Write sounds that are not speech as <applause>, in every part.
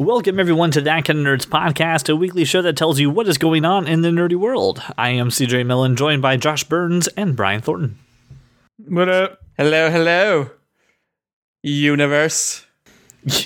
Welcome, everyone, to That Kind of Nerds podcast, a weekly show that tells you what is going on in the nerdy world. I am CJ Millen, joined by Josh Burns and Brian Thornton. What up? Hello, hello. Universe.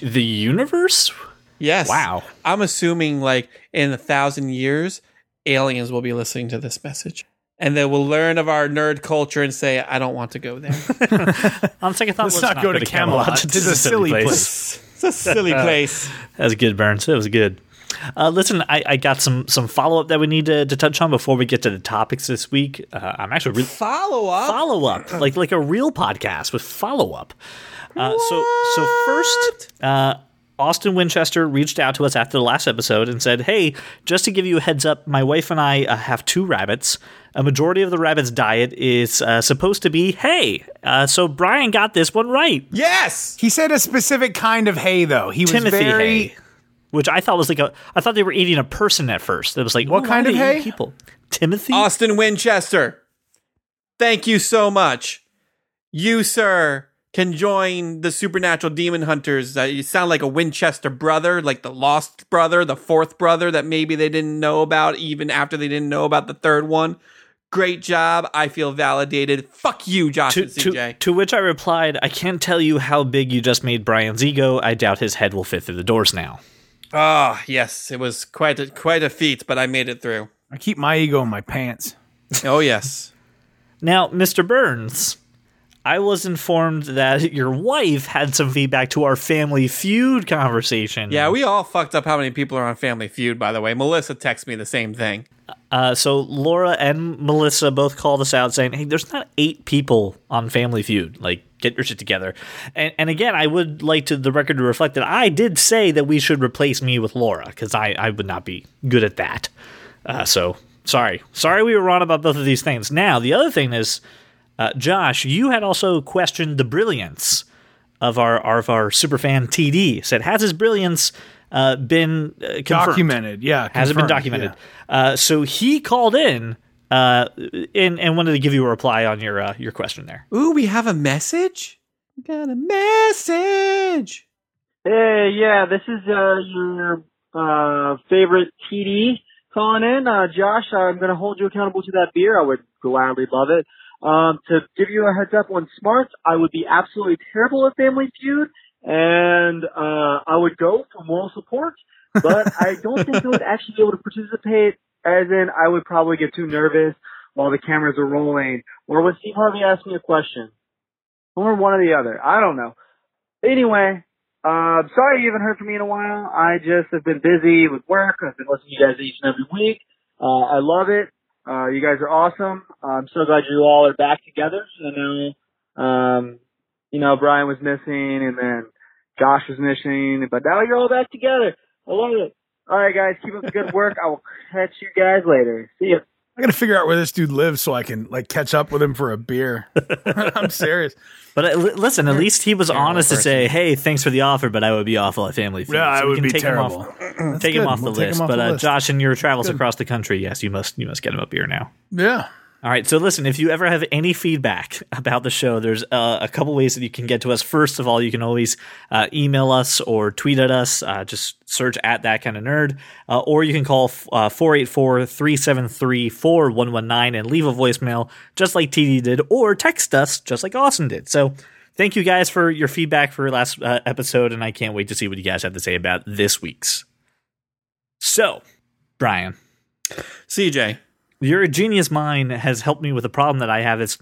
The universe? Yes. Wow. I'm assuming, like, in a thousand years, aliens will be listening to this message. And they will learn of our nerd culture and say, I don't want to go there. <laughs> On second thought, Let's not go to Camelot. It's a silly place. it's a silly <laughs> place. That was good, Burns. That was good. Uh, listen, I, I got some some follow up that we need to, to touch on before we get to the topics this week. Uh, I'm actually really Follow up. follow up, like like a real podcast with follow up. Uh, so so first, uh, Austin Winchester reached out to us after the last episode and said, "Hey, just to give you a heads up, my wife and I uh, have two rabbits. A majority of the rabbits' diet is uh, supposed to be hay. Uh, so Brian got this one right, yes. He said a specific kind of hay, though. He was Timothy very. hay." Which I thought was like a, I thought they were eating a person at first. It was like, What "Oh, kind of they hay?" People, Timothy. Austin Winchester. Thank you so much. You, sir, can join the supernatural demon hunters. Uh, you sound like a Winchester brother, like the lost brother, the fourth brother that maybe they didn't know about even after they didn't know about the third one. Great job. I feel validated. Fuck you, Josh to, and CJ. to, to which I replied, I can't tell you how big you just made Brian's ego. I doubt his head will fit through the doors now. Ah, yes, it was quite a, quite a feat, but I made it through. I keep my ego in my pants. Oh yes. <laughs> Now, Mr. Burns, I was informed that <laughs> your wife had some feedback to our Family Feud conversation. Yeah, we all fucked up how many people are on Family Feud, by the way. Melissa texted me the same thing. Uh, so Laura and Melissa both called us out saying, "Hey, there's not eight people on Family Feud. Like, get your shit together." And, and again, I would like to the record to reflect that I did say that we should replace me with Laura because I I would not be good at that. Uh, so sorry, sorry we were wrong about both of these things. Now the other thing is, uh, Josh, you had also questioned the brilliance of our of our superfan TD. Said has his brilliance uh, been uh, confirmed? Documented, yeah. has it been documented? yeah. Uh, so he called in uh, and, and wanted to give you a reply on your uh, your question there. Ooh, we have a message? We got a message. Hey, yeah, this is uh, your uh, favorite TD calling in. Uh, Josh, I'm going to hold you accountable to that beer. I would gladly love it. Um, to give you a heads up on Smarts, I would be absolutely terrible at Family Feud, and uh, I would go for moral support, but I <laughs> don't think I would actually be able to participate, as in I would probably get too nervous while the cameras are rolling, or when Steve Harvey asks me a question, or one or the other. I don't know. Anyway, uh, sorry you haven't heard from me in a while. I just have been busy with work. I've been listening to you guys each and every week. Uh, I love it. Uh, you guys are awesome. I'm so glad you all are back together. I know, um, you know, Brian was missing and then Josh was missing, but now you're all back together. I love it. All right, guys, keep up the good work. I will catch you guys later. See ya. I got to figure out where this dude lives so I can like catch up with him for a beer. <laughs> I'm serious. But uh, li- listen, at least he was Terrible honest to say, "Hey, thanks for the offer, but I would be awful at Family Feud." Yeah, I So we would can be take him terrible. off- <clears throat> That's take him off the We'll take list. off but the uh, list. Josh, in your travels across the country, yes, you must you must get him a beer now. Yeah. All right. So listen, if you ever have any feedback about the show, there's uh, a couple ways that you can get to us. First of all, you can always uh, email us or tweet at us. Uh, just search at that kind of nerd, uh, or you can call uh, 484-373-4119 and leave a voicemail just like TD did, or text us just like Austin did. So thank you guys for your feedback for last uh, episode, and I can't wait to see what you guys have to say about this week's. So, Brian, CJ, your genius mind has helped me with a problem that I have. Is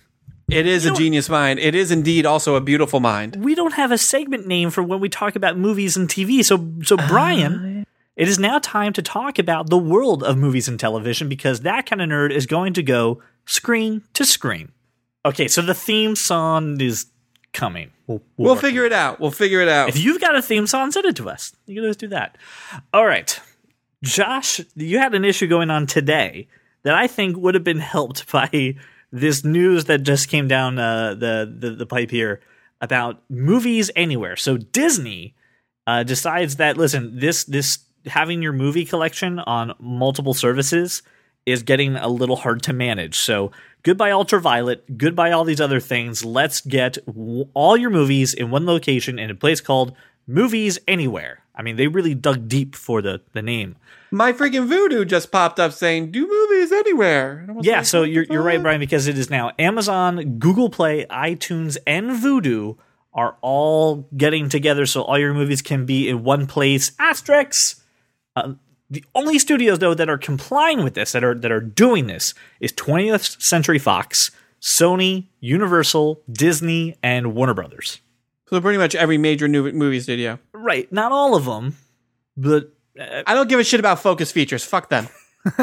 it is a genius mind. It is indeed also a beautiful mind. we don't have a segment name for when we talk about movies and TV. So, so Brian, uh, it is now time to talk about the world of movies and television because that kind of nerd is going to go screen to screen. Okay, so the theme song is coming. We'll, We'll work figure it out. We'll figure it out. If you've got a theme song, send it to us. You can always do that. All right. Josh, you had an issue going on today that I think would have been helped <laughs> by this news that just came down uh, the, the the pipe here about movies anywhere. So Disney uh, decides that listen, this this having your movie collection on multiple services is getting a little hard to manage. So goodbye Ultraviolet, goodbye all these other things. Let's get w- all your movies in one location in a place called Movies Anywhere. I mean, they really dug deep for the the name. My freaking Vudu just popped up saying, "Do movies anywhere." And I was Yeah, like, so you're you're right. Brian, because it is now Amazon, Google Play, iTunes, and Vudu are all getting together, so all your movies can be in one place. Asterix. Uh, the only studios though that are complying with this, that are that are doing this, is 20th Century Fox, Sony, Universal, Disney, and Warner Brothers. So pretty much every major new movie studio. Right, not all of them, but I don't give a shit about Focus Features. Fuck them. <laughs>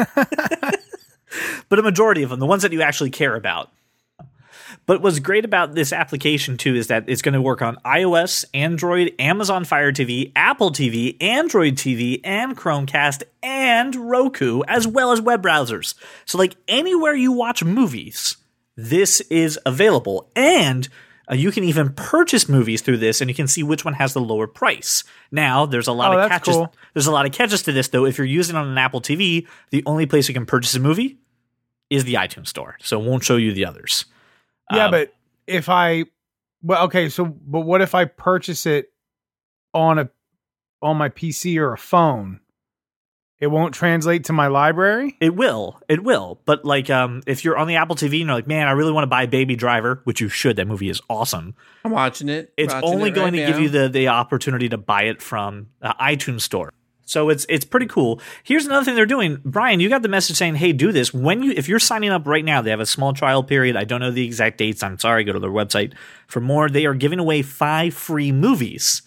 but a majority of them, the ones that you actually care about. But what's great about this application too is that it's going to work on iOS, Android, Amazon Fire TV, Apple TV, Android TV, and Chromecast and Roku, as well as web browsers. So, like anywhere you watch movies, this is available. And uh, you can even purchase movies through this, and you can see which one has the lower price. Now, there's a lot Oh, of catches. cool. There's a lot of catches to this, though. If you're using it on an Apple TV, the only place you can purchase a movie is the iTunes Store, so it won't show you the others. Yeah, Um, but if I well, okay, so but what if I purchase it on a on my PC or a phone? It won't translate to my library. It will, it will. But like, um, if you're on the Apple TV and you're like, man, I really want to buy Baby Driver, which you should. That movie is awesome. I'm watching it. It's Watching only it going right to give you the the opportunity to buy it from uh, iTunes Store. So it's it's pretty cool. Here's another thing they're doing. Brian, you got the message saying, "Hey, do this." When you if you're signing up right now, they have a small trial period. I don't know the exact dates. I'm sorry. Go to their website for more. They are giving away five free movies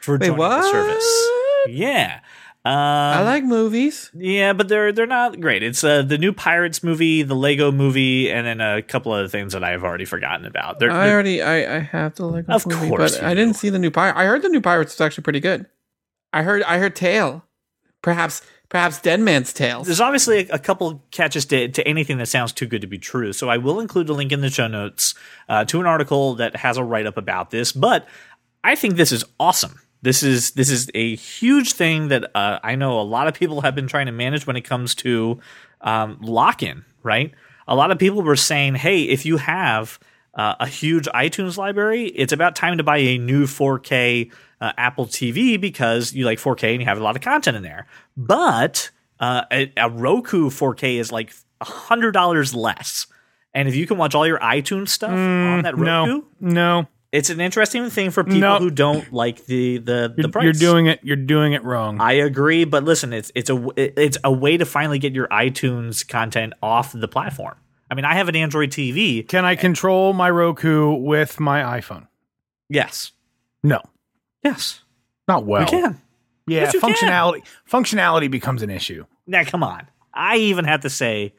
for Wait, joining what? the service. Yeah. Um, I like movies. yeah, but they're they're not great. It's uh, the new Pirates movie, the Lego movie, and then a couple other things that I have already forgotten about. They're, I they're- already, I, I have the Lego Of movie, course but I didn't see the new pirate. I heard the new pirates is actually pretty good. I heard, I heard Tale, perhaps, perhaps Dead Man's Tales. there's obviously a, a couple catches to, to anything that sounds too good to be true. So I will include a link in the show notes uh, to an article that has a write up about this. But I think this is awesome. This is this is a huge thing that uh, I know a lot of people have been trying to manage when it comes to um, lock in. Right, a lot of people were saying, "Hey, if you have uh, a huge iTunes library, it's about time to buy a new 4K uh, Apple TV because you like 4K and you have a lot of content in there." But uh, a, a Roku 4K is like hundred dollars less. And if you can watch all your iTunes stuff on that Roku, No, no, it's an interesting thing for people No. who don't like the the, the price. you're doing it. You're doing it wrong. I agree, but listen, it's it's a it's a way to finally get your iTunes content off the platform. I mean, I have an Android TV. Can I control my Roku with my iPhone? Yes, No, yes, not well. you can. Yeah, Yes, you can. functionality functionality becomes an issue. Now, come on. I even have to say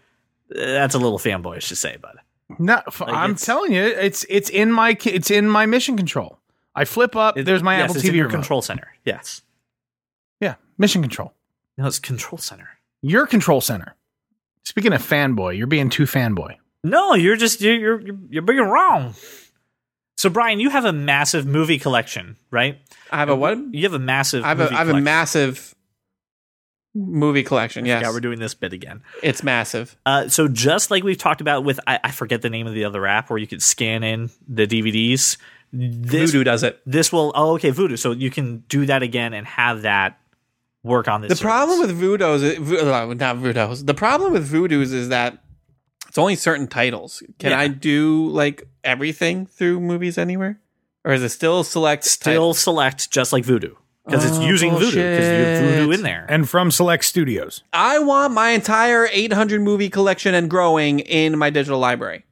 uh, that's a little fanboyish to say, but No, f- I'm telling you, it's it's in my it's in my mission control. I flip up. it- there's my yes, Apple it's TV in your control center. Yes, Yeah, mission control. no, it's control center. Your control center. Speaking of fanboy, you're being too fanboy. No, you're just you're you're you're, you're being wrong. So, Brian, you have a massive movie collection, right? I have a what? You have a massive. I have a, movie I have a massive movie collection. Yes, Yeah, we're doing this bit again. it's massive. Uh, so just like we've talked about with, I, I forget the name of the other app where you could scan in the DVDs. This Vudu does it. this will oh okay Vudu. So you can do that again and have that work on this. The problem with Vudu's, is- uh, not Vudu's. The problem with Vudu's is that it's only certain titles. Can Yeah. I do like everything through movies anywhere, or is it still select? still select just like Voodoo because it's Oh, using Vudu because you have Vudu in there. And from Select Studios. I want my entire 800 movie collection and growing in my digital library.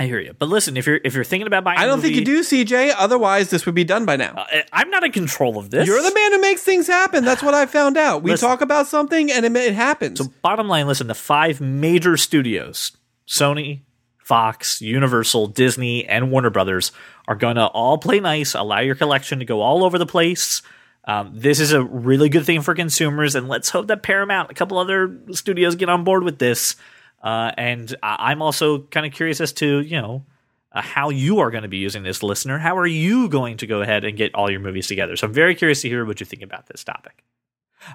I hear you, but listen, if you're if you're thinking about buying, I don't think you do, CJ. Otherwise, this would be done by now. Uh, I'm not in control of this. You're the man who makes things happen. That's what I found out. We Listen. talk about something and it, it happens. So bottom line, listen, the five major studios, Sony, Fox, Universal, Disney, and Warner Brothers are going to all play nice, allow your collection to go all over the place. Um, this is a really good thing for consumers, and let's hope that Paramount, a couple other studios get on board with this. Uh, and I- I'm also kind of curious as to, you know, uh, how you are going to be using this, listener. How are you going to go ahead and get all your movies together? So I'm very curious to hear what you think about this topic.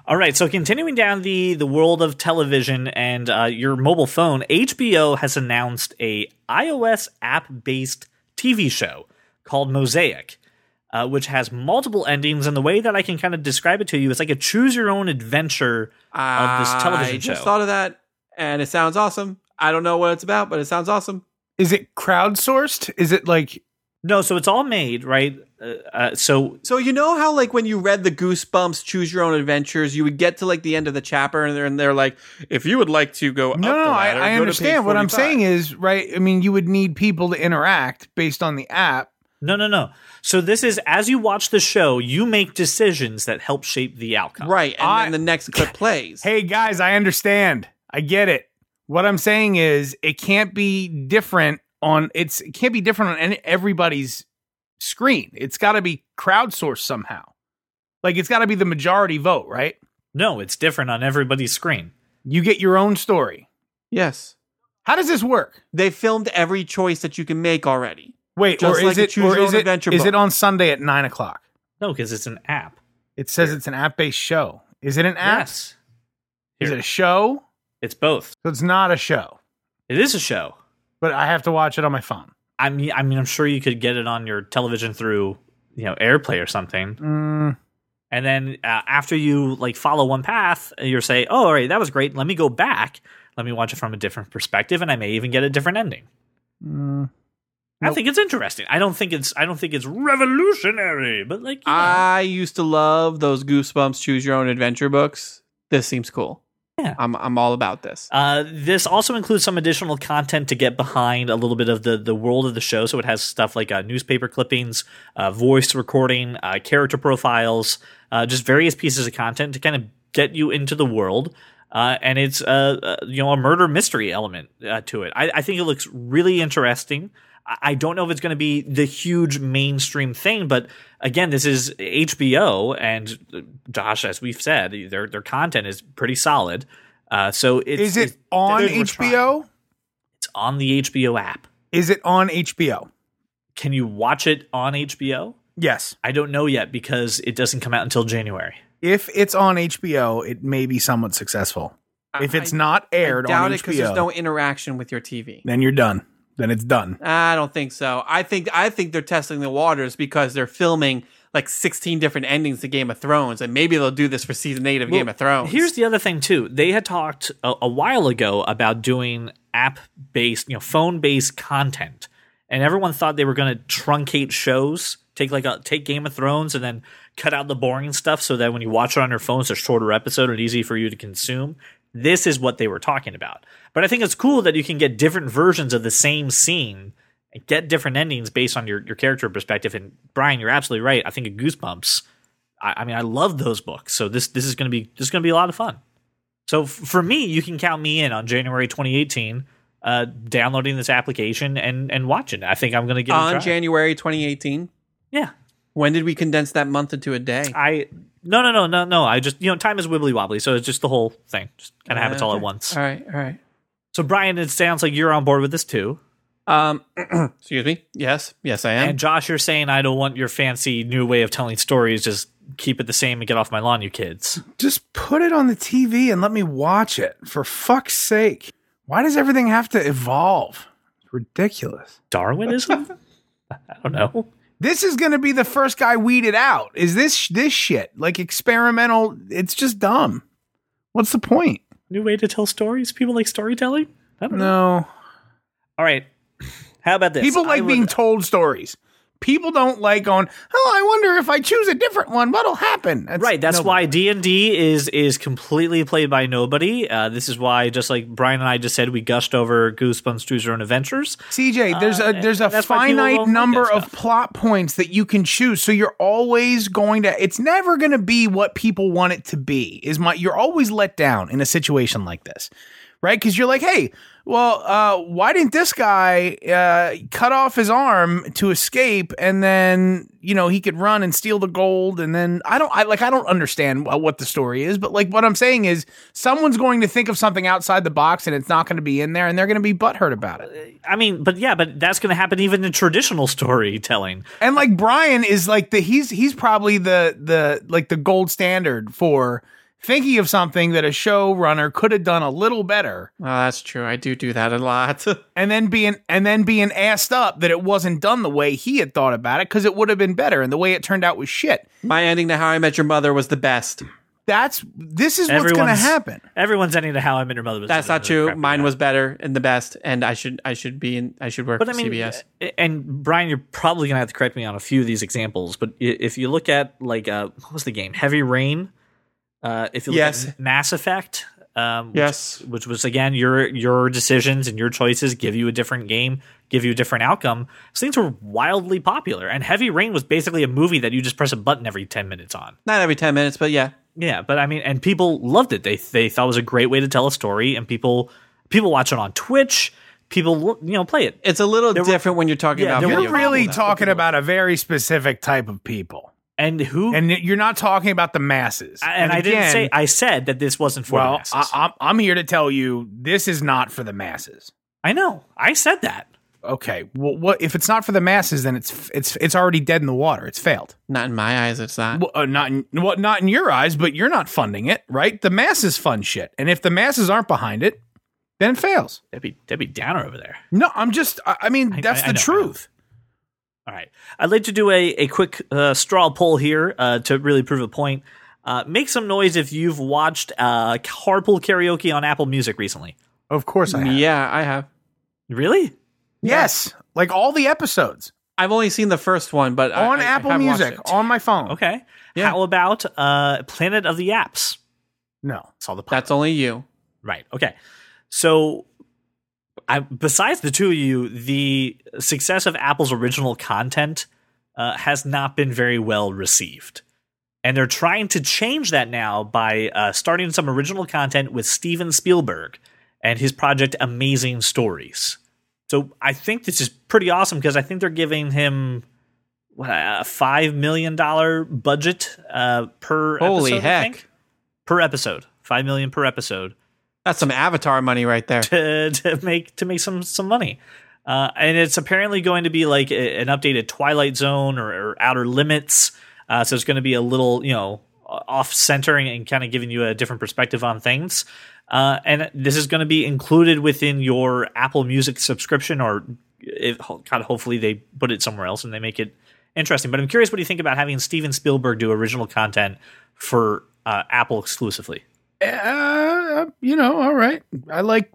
All right, so continuing down the the world of television and uh, your mobile phone, HBO has announced a iOS app based TV show called Mosaic. Uh, which has multiple endings. And the way that I can kind of describe it to you is like a choose your own adventure of this television I just thought of that, and it sounds awesome. I don't know what it's about, but it sounds awesome. Is it crowdsourced? Is it like no, so it's all made right. Uh, uh, so So you know how like when you read the Goosebumps Choose Your Own Adventures, you would get to like the end of the chapter, and they're, and they're like, if you would like to go, No, up no, the I, ladder, I go understand. What I'm saying is, right, I mean, you would need people to interact based on the app. No, no, no. So this is as you watch the show, you make decisions that help shape the outcome. right, and I- then the next clip <laughs> plays. Hey guys, I understand. I get it. What I'm saying is it can't be different on it's it can't be different on any, everybody's screen. It's got to be crowdsourced somehow. Like it's got to be the majority vote, right? No, it's different on everybody's screen. You get your own story. yes, How does this work? they filmed every choice that you can make already. Wait, Just or is like a it choose or is own it adventure is it on Sunday at nine o'clock? No, because it's an app. It says it's an app based show. Is it an app? Yes, Is it a show? it's both. So it's not a show, It is a show. but I have to watch it on my phone. I mean, I mean, I'm sure you could get it on your television through, you know, AirPlay or something. Mm, And then uh, after you like follow one path, you're say, "Oh, all right, that was great. Let me go back. Let me watch it from a different perspective, and I may even get a different ending." mm. I Nope. think it's interesting. I don't think it's I don't think it's revolutionary, but like you know, I used to love those Goosebumps Choose Your Own Adventure books. This seems cool. Yeah. I'm I'm all about this. Uh, this also includes some additional content to get behind a little bit of the, the world of the show. So it has stuff like uh, newspaper clippings, uh, voice recording, uh, character profiles, uh, just various pieces of content to kind of get you into the world. Uh, and it's uh, uh, you know a murder mystery element uh, to it. I, I think it looks really interesting. I- I don't know if it's going to be the huge mainstream thing, but again, this is HBO, and uh, Josh, as we've said, their their content is pretty solid. Uh, so it's, Is it it's- on they're trying. HBO? It's on the HBO app. Is it on HBO? Can you watch it on HBO? Yes. I don't know yet because it doesn't come out until January. If it's on HBO, it may be somewhat successful. If it's I- not aired I doubt on it because there's no interaction with your TV. then you're done. Then it's done. I don't think so. I think I think they're testing the waters because they're filming like 16 different endings to Game of Thrones, and maybe they'll do this for season eight of Game of Thrones. Here's the other thing too. They had talked a, a while ago about doing app-based, you know, phone-based content, and everyone thought they were going to truncate shows, take like a take Game of Thrones, and then cut out the boring stuff, so that when you watch it on your phone, it's a shorter episode and easy for you to consume. This is what they were talking about. But I think it's cool that you can get different versions of the same scene and get different endings based on your, your character perspective. And Brian, you're absolutely right. I think of Goosebumps. I, I mean, I love those books. So this this is going to be this is going to be a lot of fun. So f- for me, you can count me in on January 2018, uh, downloading this application and and watching it. I think I'm going to a on. January 2018. yeah, When did we condense that month into a day? I no no no no no. I just you know time is wibbly wobbly, so it's just the whole thing. Just kind of happens it all at once. All right, all right. So Brian, it sounds like you're on board with this too. Um, <clears throat> excuse me. Yes, yes, I am. And Josh, you're saying I don't want your fancy new way of telling stories. Just keep it the same and get off my lawn, you kids. Just put it on the TV and let me watch it. For fuck's sake. Why does everything have to evolve? It's ridiculous. Darwinism? <laughs> I don't know. This is going to be the first guy weeded out. Is this this shit like experimental? It's just dumb. What's the point? New way to tell stories? People like storytelling? I don't know. No. All right. How about this? People like would- being told stories. People don't like going, "Oh, I wonder if I choose a different one, what'll happen?" right. That's nobody. why D and D is is completely played by nobody. Uh, this is why, just like Brian and I just said, we gushed over Goosebumps Choose Your Own Adventures. CJ, there's Uh, a there's a that's finite like number of plot points that you can choose. So you're always going to it's never going to be what people want it to be. Is my you're always let down in a situation like this. Right? Cuz you're like, "Hey, well, uh, why didn't this guy uh, cut off his arm to escape and then, you know, he could run and steal the gold and then I don't I like I don't understand what the story is, but like what I'm saying is someone's going to think of something outside the box and it's not going to be in there and they're going to be butthurt about it. I mean, but yeah, but that's going to happen even in traditional storytelling. And like Brian is like the he's he's probably the the like the gold standard for thinking of something that a showrunner could have done a little better Oh, that's true. I do do that a lot. <laughs> and then being and then being asked up that it wasn't done the way he had thought about it because it would have been better and the way it turned out was shit. My ending to How I Met Your Mother was the best. That's this is what's going to Everyone's- happen. Everyone's ending to How I Met Your Mother. was That's not the true. crappy Mine one. was better and the best, and I should I should be in I should work But for I mean, CBS. and Brian, you're probably gonna have to correct me on a few of these examples. But i- if you look at like uh, what was the game? Heavy Rain. Uh, if you look Yes. at Mass Effect. Um, which, Yes. which was again your your decisions and your choices give you a different game, give you a different outcome. These things were wildly popular, and Heavy Rain was basically a movie that you just press a button every ten minutes on. Not every ten minutes, but yeah. Yeah, but I mean, and people loved it. They they thought it was a great way to tell a story, and people people watch it on Twitch. People you know play it. It's a little were- different when you're talking Yeah, about You're games. really talking about a very specific type of people. And who And you're not talking about the masses. and, I didn't say I said that this wasn't for the masses. I, I'm I'm here to tell you this is not for the masses. I know. I said that. Okay, well, what if it's not for the masses? Then it's it's it's already dead in the water. It's failed. Not in my eyes, it's not. Well, uh, not in, well, not in your eyes, but you're not funding it, right? The masses fund shit, and if the masses aren't behind it, then it fails. That'd be that'd be Downer over there. No, I'm just. I, I mean, I- that's I- I the know, I truth. All right. I'd like to do a, a quick uh, straw poll here uh, to really prove a point. Uh, make some noise if you've watched uh, Carpool Karaoke on Apple Music recently. Of course, I have. Yeah, I have. Really? Yes, like all the episodes I've only seen the first one, but on I- I Apple have Music it. on my phone. Okay. Yeah. How about uh, Planet of the Apps? No, It's all the That's only you. Right. Okay. So, I, besides the two of you, the success of Apple's original content uh, has not been very well received. And they're trying to change that now by uh, starting some original content with Steven Spielberg and his project Amazing Stories. So I think this is pretty awesome because I think they're giving him what a five million dollar budget uh, per Holy episode, I heck. think? per episode, five million per episode That's some Avatar money right there. <laughs> to, to make to make some some money. Uh, and it's apparently going to be like a, an updated Twilight Zone or, or Outer Limits. Uh, so it's going to be a little, you know, off centering and kind of giving you a different perspective on things. Uh, and this is going to be included within your Apple Music subscription, or if, God, hopefully they put it somewhere else and they make it interesting. But I'm curious what do you think about having Steven Spielberg do original content for uh, Apple exclusively? Uh, you know, all right. I like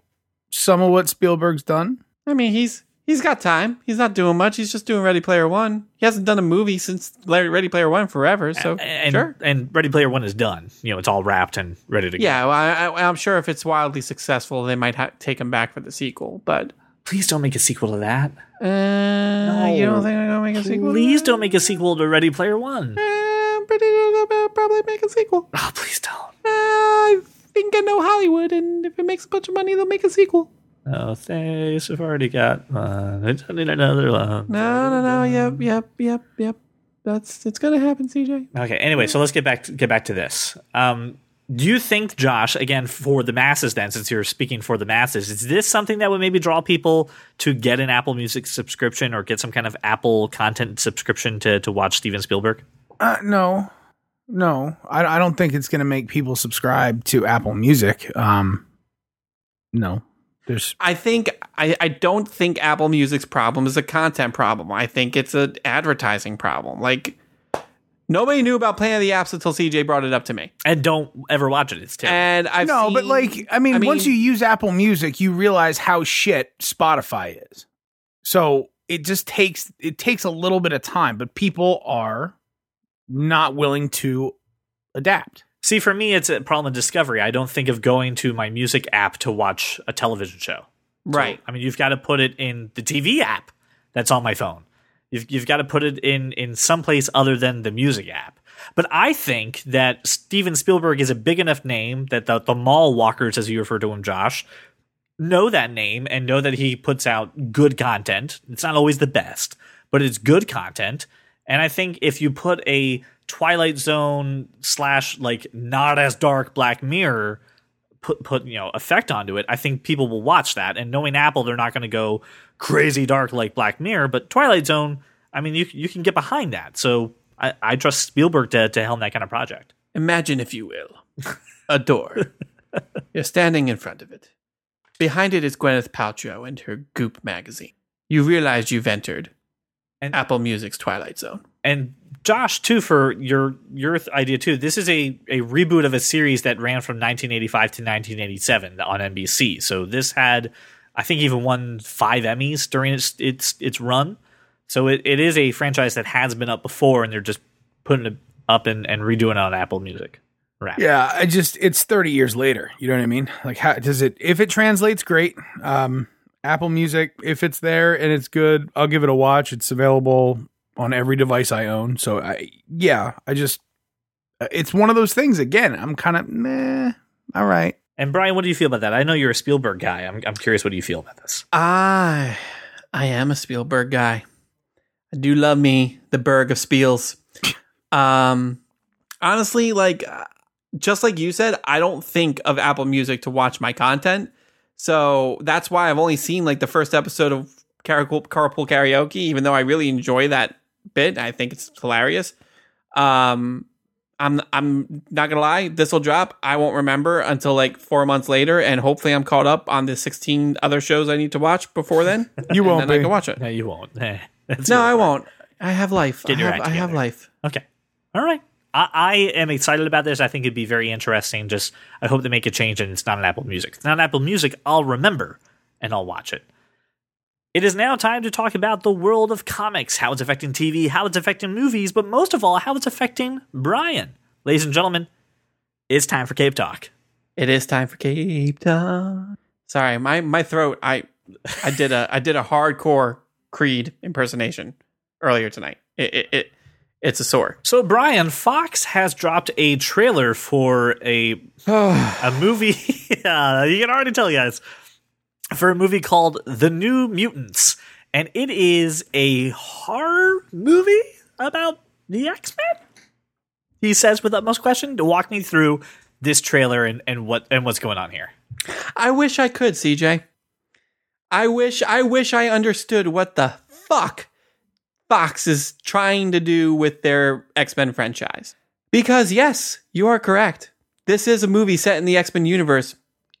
some of what Spielberg's done. I mean, he's he's got time. He's not doing much. He's just doing Ready Player One. He hasn't done a movie since Ready Player One forever. So and, sure. and Ready Player One is done. You know, it's all wrapped and ready to go. Yeah, well, I, I, I'm sure if it's wildly successful, they might ha- take him back for the sequel. But Please don't make a sequel to that. uh, you don't think I'm gonna make a sequel? Please don't make a sequel to Ready Player One. Uh, I'm pretty sure they'll probably make a sequel. Oh, please don't. Uh, I think I know Hollywood, and if it makes a bunch of money, they'll make a sequel. Oh, thanks. I've already got one. I don't need another one. No, no, no. Yep, yep, yep, yep. That's it's gonna happen, CJ. Okay. Anyway, so let's get back to, get back to this. Um, do you think, Josh, again for the masses? Then, since you're speaking for the masses, is this something that would maybe draw people to get an Apple Music subscription or get some kind of Apple content subscription to to watch Steven Spielberg? Uh, no, no, I, I don't think it's going to make people subscribe to Apple Music. Um, no, there's I think I, I don't think Apple Music's problem is a content problem. I think it's an advertising problem. Like nobody knew about Planet of the Apps until CJ brought it up to me. And don't ever watch it. It's terrible. And I've no, but seen- like, I mean, once you use Apple Music, you realize how shit Spotify is. So it just takes it takes a little bit of time, but people are not willing to adapt. See, for me, it's a problem of discovery. I don't think of going to my music app to watch a television show. right. I mean, you've got to put it in the TV app that's on my phone. You've, you've got to put it in in some place other than the music app. But I think that Steven Spielberg is a big enough name that the, the mall walkers, as you refer to him, Josh, know that name and know that he puts out good content. It's not always the best, but it's good content. And I think if you put a Twilight Zone slash like not as dark Black Mirror put put you know effect onto it, I think people will watch that. And knowing Apple, they're not going to go crazy dark like Black Mirror, but Twilight Zone, I mean, you you can get behind that. So I, I trust Spielberg to to helm that kind of project. Imagine, if you will, a door. <laughs> You're standing in front of it. Behind it is Gwyneth Paltrow and her Goop magazine. You realize you've entered And- Apple Music's Twilight Zone. And Josh, too, for your your idea too. This is a a reboot of a series that ran from 1985 to 1987 on NBC. So this had, I think, even won five Emmys during its its its run. So it, it is a franchise that has been up before, and they're just putting it up and, and redoing it on Apple Music. Right. Yeah, I just it's 30 years later. You know what I mean? Like how does it if it translates great. Um Apple Music if it's there and it's good, I'll give it a watch. It's available on every device I own. So I yeah, I just uh, it's one of those things again. I'm kind of meh. All right. And Brian, what do you feel about that? I know you're a Spielberg guy. I'm I'm curious. What do you feel about this? I, I am a Spielberg guy. I do love me the Berg of Spiels. Um, honestly, like uh, just like you said, I don't think of Apple Music to watch my content, so that's why I've only seen like the first episode of Carpool, Carpool Karaoke, even though I really enjoy that bit. I think it's hilarious. Um, I'm I'm not gonna lie, this will drop. I won't remember until like four months later, and hopefully I'm caught up on the 16 other shows I need to watch before then. <laughs> You won't and then I can watch it. No, you won't. <laughs> Eh, No, I won't. I have life. Get I your have, act I have life. Okay. All right. I, I am excited about this. I think it'd be very interesting. Just I hope they make a change and it's not on Apple Music. It's not on Apple Music, I'll remember and I'll watch it. It is now time to talk about the world of comics, how it's affecting TV, how it's affecting movies, but most of all, how it's affecting Brian. Ladies and gentlemen, it's time for Cape Talk. It is time for Cape Talk. Sorry, my my throat. I I did a I did a hardcore Creed impersonation earlier tonight. It it, it it's a sore. So, Brian, Fox has dropped a trailer for a <sighs> a movie. <laughs> uh, you can already tell, guys, for a movie called The New Mutants, and it is a horror movie about the X Men. He says with utmost question to walk me through this trailer and, and what and what's going on here. I wish I could, CJ. I wish I wish I understood what the fuck Fox is trying to do with their X-Men franchise. Because yes, you are correct. This is a movie set in the X-Men universe.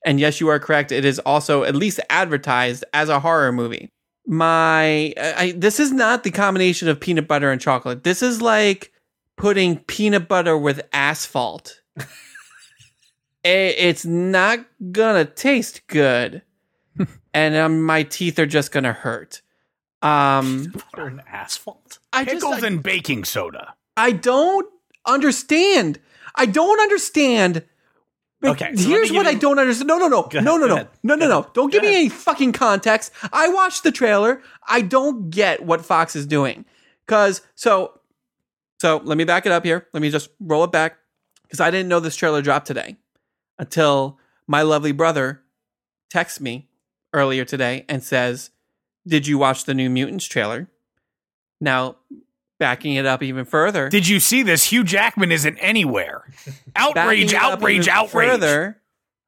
And yes, you are correct. It is also at least advertised as a horror movie. My I, this is not the combination of peanut butter and chocolate. This is like putting peanut butter with asphalt. <laughs> It's not gonna taste good, <laughs> and um, my teeth are just gonna hurt. Um, Butter and asphalt. I just Pickles I, and baking soda. I don't understand. I don't understand. Okay, so here's what I don't understand. No, no, no, ahead, no, no, no, ahead, no, no, no. Don't give me any fucking context. I watched the trailer. I don't get what Fox is doing. Cause so, so let me back it up here. Let me just roll it back. Cause I didn't know this trailer dropped today until my lovely brother texts me earlier today and says, "Did you watch the New Mutants trailer?" Now, backing it up even further, Did you see this? Hugh Jackman isn't anywhere. <laughs> Outrage, backing it up outrage, outrage. Further,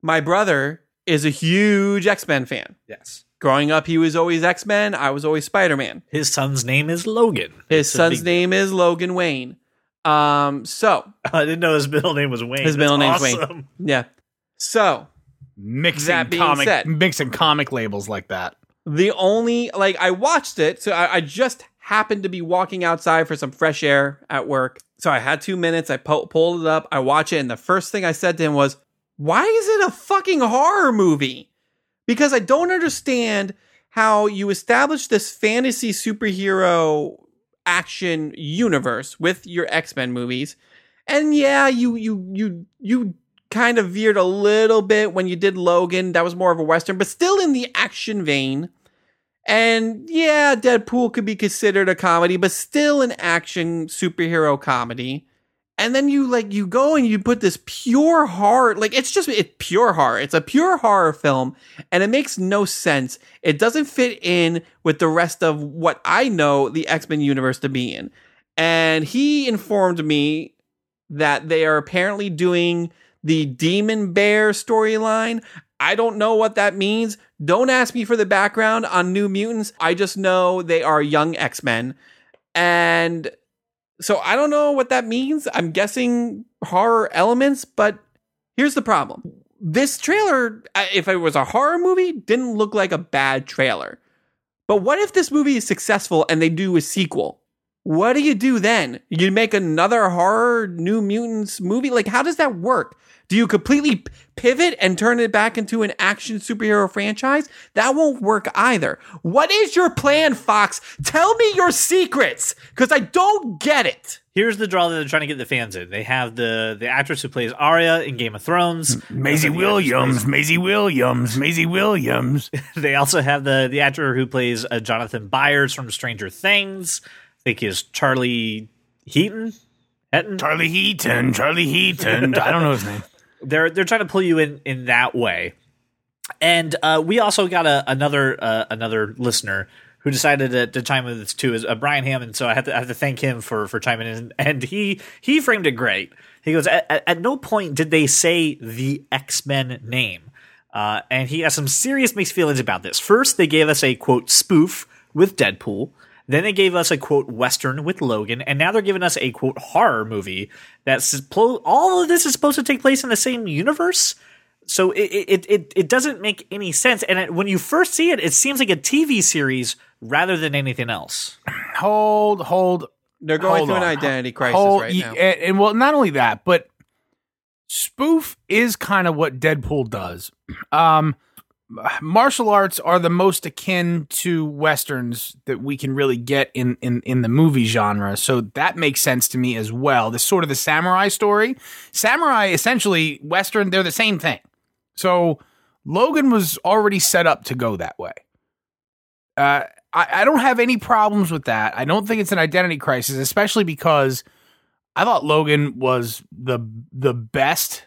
my brother is a huge X Men fan. Yes. Growing up, he was always X Men. I was always Spider Man. His son's name is Logan. His It's son's big- name is Logan Wayne. Um, so <laughs> I didn't know his middle name was Wayne. his middle That's name's Wayne. Yeah. So Mixing comic, said- mixing comic labels like that. The only like I watched it, so I, I just happened to be walking outside for some fresh air at work. So I had two minutes. I po- pulled it up. I watch it, and the first thing I said to him was, "Why is it a fucking horror movie?" Because I don't understand how you establish this fantasy superhero action universe with your X-Men movies. And yeah, you you you you kind of veered a little bit when you did Logan. That was more of a western, but still in the action vein. And yeah, Deadpool could be considered a comedy, but still an action superhero comedy. And then you like you go and you put this pure horror, like it's just it's pure horror. It's a pure horror film, and it makes no sense. It doesn't fit in with the rest of what I know the X Men universe to be in. And he informed me that they are apparently doing the Demon Bear storyline. I don't know what that means. Don't ask me for the background on New Mutants. I just know they are young X Men. And so I don't know what that means. I'm guessing horror elements, but Here's the problem. This trailer, if it was a horror movie, didn't look like a bad trailer. But what if this movie is successful and they do a sequel? What do you do then? You make another horror New Mutants movie? Like, how does that work? Do you completely pivot and turn it back into an action superhero franchise? That won't work either. What is your plan, Fox? Tell me your secrets, because I don't get it. Here's the draw that they're trying to get the fans in. They have the the actress who plays Arya in Game of Thrones, Maisie Also the Williams, Maisie Williams, Maisie Williams. <laughs> They also have the the actor who plays uh, Jonathan Byers from Stranger Things. I think is Charlie Heaton. Heaton? Charlie Heaton, Charlie Heaton. I don't know his name. <laughs> they're they're trying to pull you in in that way. And uh, we also got a, another uh, another listener who decided to, to chime in with this too is uh, Brian Hammond. So I have to I have to thank him for for chiming in, and he he framed it great. He goes, at, at, at no point did they say the X Men name, uh, and he has some serious mixed feelings about this. First, they gave us a quote spoof with Deadpool. Then they gave us a quote western with Logan, and now they're giving us a quote horror movie. That's suppo- all of this is supposed to take place in the same universe. So it it it, it doesn't make any sense. And it, when you first see it, it seems like a TV series rather than anything else. Hold, hold. They're going hold through an identity crisis Hold- right now. And, and well, not only that, but spoof is kind of what Deadpool does. Um, martial arts are the most akin to westerns that we can really get in, in in the movie genre. So that makes sense to me as well. This sort of the samurai story. Samurai essentially western they're the same thing. So logan was already set up to go that way. Uh, I, I don't have any problems with that. I don't think it's an identity crisis especially because i thought logan was the the best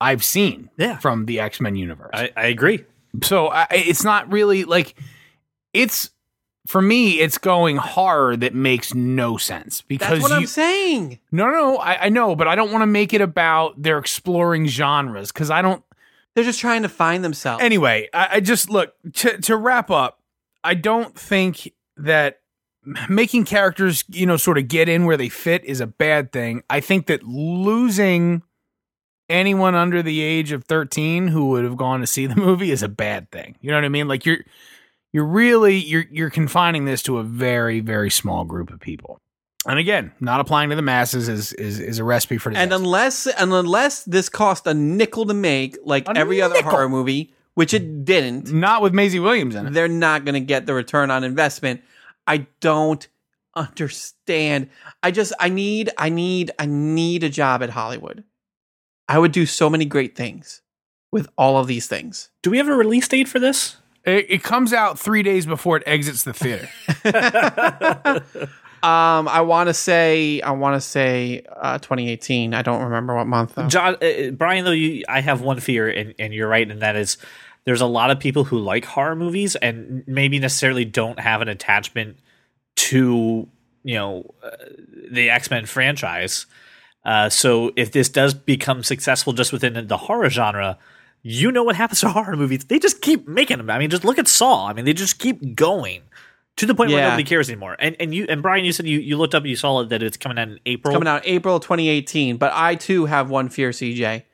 i've seen Yeah. from the x-men universe I, I agree. so I, it's not really like it's for me it's going horror that makes no sense because That's what you I'm saying. no no no, I, I know but i don't want to make it about they're exploring genres because i don't They're just trying to find themselves. anyway I, I just look to, to wrap up i don't think that making characters you know sort of get in where they fit is a bad thing i think that losing anyone under the age of 13 who would have gone to see the <laughs> movie is a bad thing you know what i mean like you're you're really you're you're confining this to a very very small group of people and again not applying to the masses is is, is a recipe for disaster. and unless and unless this cost a nickel to make, like A every other horror movie, which it didn't, not with Maisie Williams in it. they're not going to get the return on investment. I don't understand. I just I need I need I need a job at Hollywood. I would do so many great things with all of these things. Do we have a release date for this? It, it comes out three days before it exits the theater. <laughs> <laughs> Um, I want to say I want to say uh, 2018. I don't remember what month though. John, uh, Brian, though you, I have one fear, and, and you're right, and that is there's a lot of people who like horror movies and maybe necessarily don't have an attachment to you know uh, the X Men franchise. Uh, so if this does become successful just within the horror genre, you know what happens to horror movies? They just keep making them. I mean, just look at Saw. I mean, they just keep going to the point where nobody cares anymore. And and you and Brian, you said you, you looked up, and you saw that it's coming out in April. Coming out April 2018, but I too have one fear, CJ,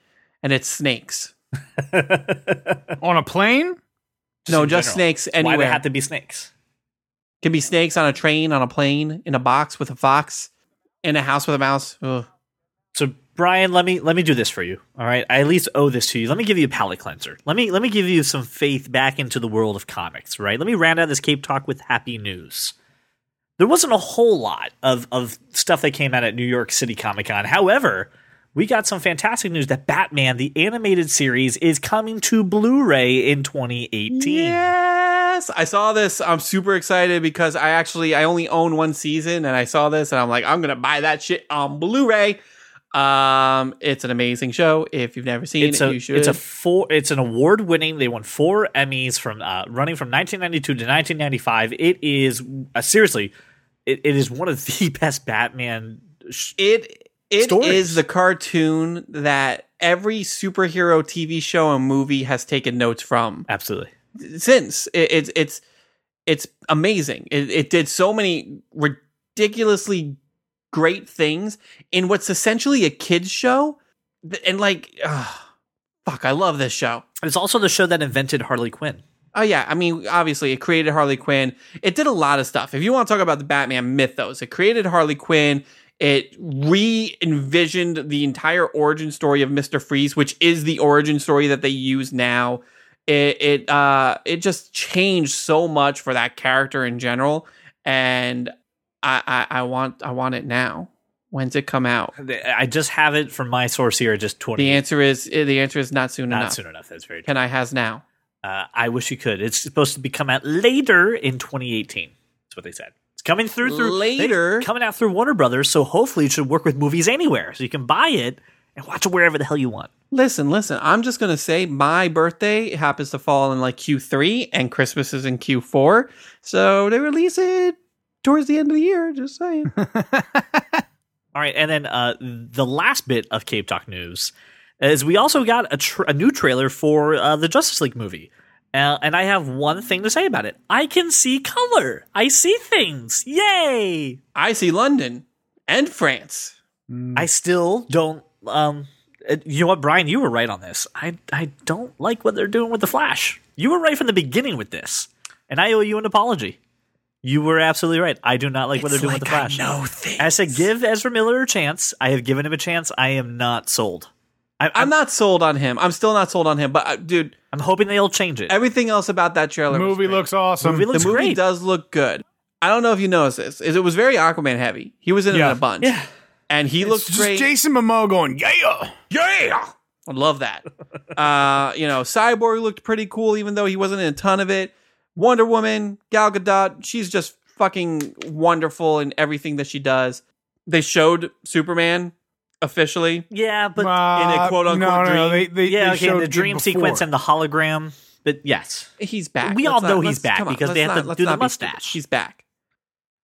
and it's snakes. <laughs> On a plane? no, just general. snakes Why anywhere. they have to be snakes? Can be snakes on a train, on a plane, in a box with a fox, in a house with a mouse. Ugh. So Brian, let me let me do this for you. All right, I at least owe this to you. Let me give you a palate cleanser. Let me let me give you some faith back into the world of comics. Right. Let me round out this Cape Talk with happy news. There wasn't a whole lot of of stuff that came out at New York City Comic Con. However, we got some fantastic news that Batman the animated series is coming to Blu-ray in 2018. Yes, I saw this. I'm super excited because I actually I only own one season, and I saw this, and I'm like, I'm gonna buy that shit on Blu-ray. Um, it's an amazing show. If you've never seen it's it, a you should. it's a four it's an award winning they won four emmys from uh, running from 1992 to 1995 it is uh, seriously it, it is one of <laughs> the best batman sh- it it is stories. the cartoon that every superhero TV show and movie has taken notes from absolutely since. It, it's it's it's amazing. It, it did so many ridiculously great things in what's essentially a kids show and like, ugh, fuck, I love this show. It's also the show that invented Harley Quinn. Oh yeah, I mean, obviously, it created Harley Quinn. It did a lot of stuff. If you want to talk about the Batman mythos, it created Harley Quinn. It re-envisioned the entire origin story of Mister Freeze, which is the origin story that they use now. It it uh it just changed so much for that character in general, and I I, I want I want it now. When's it come out? I just have it from my source here. Just twenty. The answer is the answer is not soon not enough. Not soon enough. That's very true. Can I has now? Uh, I wish you could. It's supposed to be come out later in 2018. That's what they said. It's coming through through Later? coming out through Warner Brothers. So hopefully it should work with movies anywhere, so you can buy it and watch it wherever the hell you want. Listen, listen. I'm just gonna say my birthday happens to fall in like Q3, and Christmas is in Q4, so they release it towards the end of the year. Just saying. <laughs> All right, and then uh, the last bit of Cape Talk news is we also got a, tr- a new trailer for uh, the Justice League movie. Uh, and I have one thing to say about it. I can see color. I see things. Yay! I see London and France. I still don't. Um, uh, you know what, Brian? You were right on this. I I don't like what they're doing with the Flash. You were right from the beginning with this, and I owe you an apology. You were absolutely right. I do not like what they're doing with the Flash. things. I said, give Ezra Miller a chance. I have given him a chance. I am not sold. I, I'm I'm, not sold on him. I'm still not sold on him. But uh, dude, I'm hoping they'll change it. everything else about that trailer, The was movie great. looks awesome. Movie looks the movie great. does look good. I don't know if you noticed this. Is it was very Aquaman heavy. He was in it Yeah. a bunch. Yeah. and he It's looked just great. Jason Momoa going, yeah. Yeah, I love that. <laughs> uh, you know, Cyborg looked pretty cool, even though he wasn't in a ton of it. Wonder Woman, Gal Gadot, she's just fucking wonderful in everything that she does. They showed Superman officially. yeah, but in a quote-unquote no, no, no, dream. They, they, yeah, they okay, the dream sequence and the hologram. But yes, He's back. We Let's all not- know he's back on, because they let's have to not- do let's the not be mustache. stupid. He's back.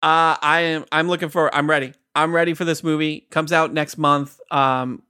Uh, I am. I'm looking for. I'm ready. I'm ready for this movie. Comes out next month. Um,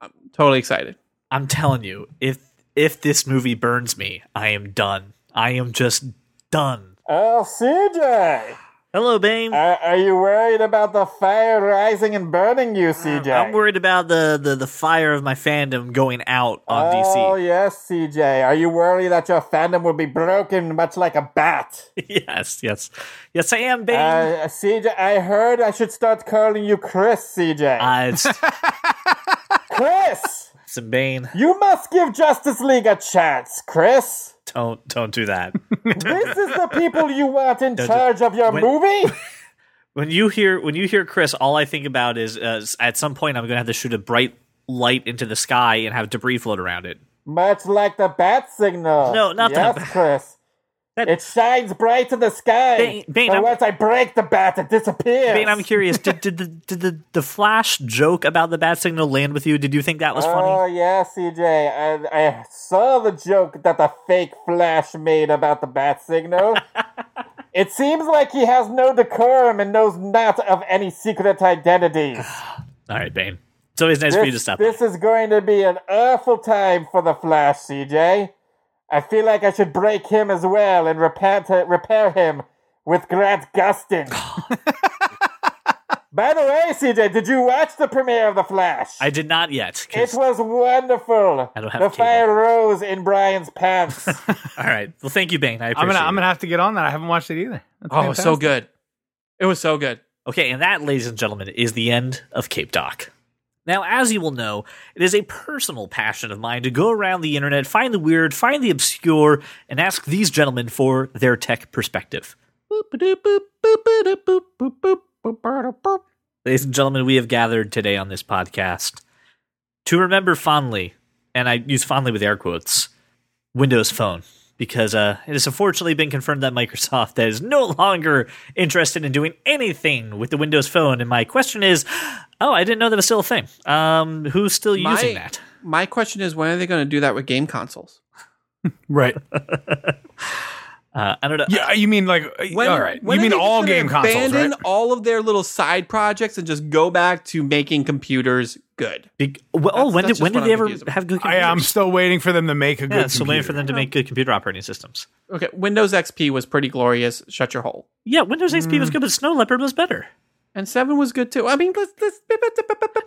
I'm totally excited. I'm telling you, if if this movie burns me, I am done. I am just done. Oh, CJ! Hello, Bane. Are, are you worried about the fire rising and burning you, CJ? I'm worried about the, the, the fire of my fandom going out on Oh, DC. Oh, yes, CJ. Are you worried that your fandom will be broken much like a bat? <laughs> yes, yes. Yes, I am, Bane. Uh, CJ, I heard I should start calling you Chris, CJ. Uh, <laughs> Chris! it's a Bane. You must give Justice League a chance, Chris. Don't don't do that. <laughs> This is the people you want in Don't do- charge of your when- movie? <laughs> when you hear when you hear Chris, all I think about is uh, at some point I'm going to have to shoot a bright light into the sky and have debris float around it. Much like the bat signal. No, not the yes, Chris. That- It shines bright in the sky. Bane- Bane, but I'm- once I break the bat, it disappears. Bane, I'm curious. Did, did the did the, the Flash joke about the bat signal land with you? Did you think that was Oh funny? Oh yeah, CJ. I, I saw the joke that the fake Flash made about the bat signal. <laughs> it seems like he has no decorum and knows not of any secret identities. <sighs> All right, Bane. It's always nice for you to stop. this is going to be an awful time for the Flash, CJ. I feel like I should break him as well and repair to, repair him with Grant Gustin. <laughs> By the way, CJ, did you watch the premiere of The Flash? I did not yet. It was wonderful. I don't have the cable. fire rose in Brian's pants. <laughs> all right. Well, thank you, Bane. I appreciate I'm gonna, I'm gonna have to get on that. I haven't watched it either. That's Oh, so good. It was so good. Okay, and that, ladies and gentlemen, is the end of Cape Talk. Now, as you will know, it is a personal passion of mine to go around the internet, find the weird, find the obscure, and ask these gentlemen for their tech perspective. Ladies and gentlemen, we have gathered today on this podcast to remember fondly, and I use fondly with air quotes, Windows Phone. Because uh, it has unfortunately been confirmed that Microsoft <laughs> is no longer interested in doing anything with the Windows Phone. And my question is, oh, I didn't know that was still a thing. Um, who's still using that? My question is, when are they going to do that with game consoles? Right. <laughs> Uh, I don't know. Yeah, you mean like uh, When, all right? when You mean all gonna game consoles, Abandon right? all of their little side projects and just go back to making computers good. Be- well, oh, That's- when that's did when did they I'm ever have good I, computers? I'm still waiting for them to make a good. yeah, so waiting for computer. them to make good computer operating systems. Okay, Windows XP was pretty glorious. Shut your hole. Yeah, Windows XP Mm. was good, but Snow Leopard was better. And seven was good too. I mean, let's let's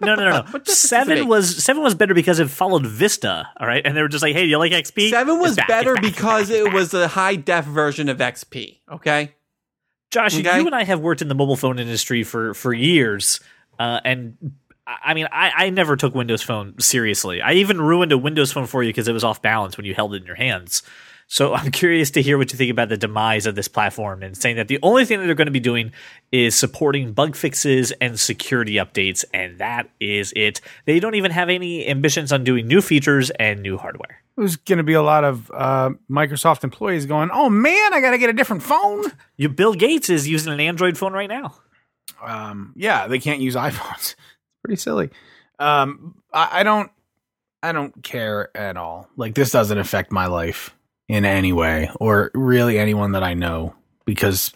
No, no, no, no. What difference does it Seven was seven was better because it followed Vista. All right, and they were just like, "Hey, do you like XP?" seven was back, better back, because back, it was a high def version of XP. Okay. Josh, Okay. you and I have worked in the mobile phone industry for for years, uh, and I I mean, I, I never took Windows Phone seriously. I even ruined a Windows Phone for you because it was off balance when you held it in your hands. So <laughs> I'm curious to hear what you think about the demise of this platform and saying that the only thing that they're going to be doing is supporting bug fixes and security updates, and that is it. They don't even have any ambitions on doing new features and new hardware. There's going to be a lot of uh, Microsoft employees going, "Oh man, I got to get a different phone." You, Bill Gates is using an Android phone right now. um, yeah, they can't use <laughs> iPhones. Pretty silly. Um, I, I don't, I don't care at all. Like this doesn't affect my life in any way, or really anyone that I know, because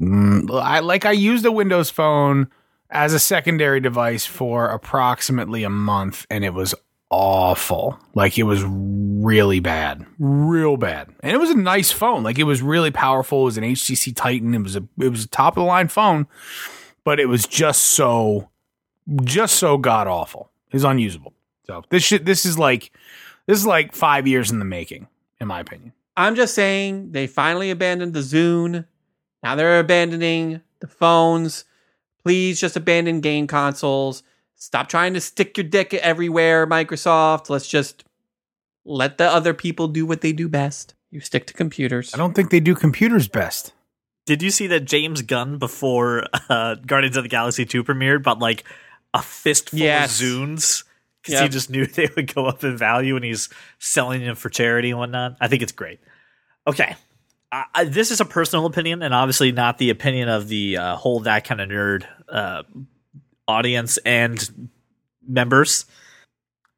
mm, I like I used a Windows phone as a secondary device for approximately a month, and it was awful. Like it was really bad, real bad. And it was a nice phone. Like it was really powerful. It was an HTC Titan. It was a it was a top of the line phone but it was just so just so god awful. It was unusable. So this shit this is like this is like five years in the making, in my opinion. I'm just saying they finally abandoned the Zune. Now they're abandoning the phones. Please just abandon game consoles. Stop trying to stick your dick everywhere, Microsoft. Let's just let the other people do what they do best. You stick to computers. I don't think they do computers best. Did you see that James Gunn before <laughs> uh, Guardians of the Galaxy 2 premiered bought like a fistful Yes. of Zunes? Because he just knew <laughs> they would go up in value and he's selling them for charity and whatnot. I think it's great. Okay. I I, this is a personal opinion and obviously not the opinion of the uh, whole That Kind of Nerd uh, audience and members.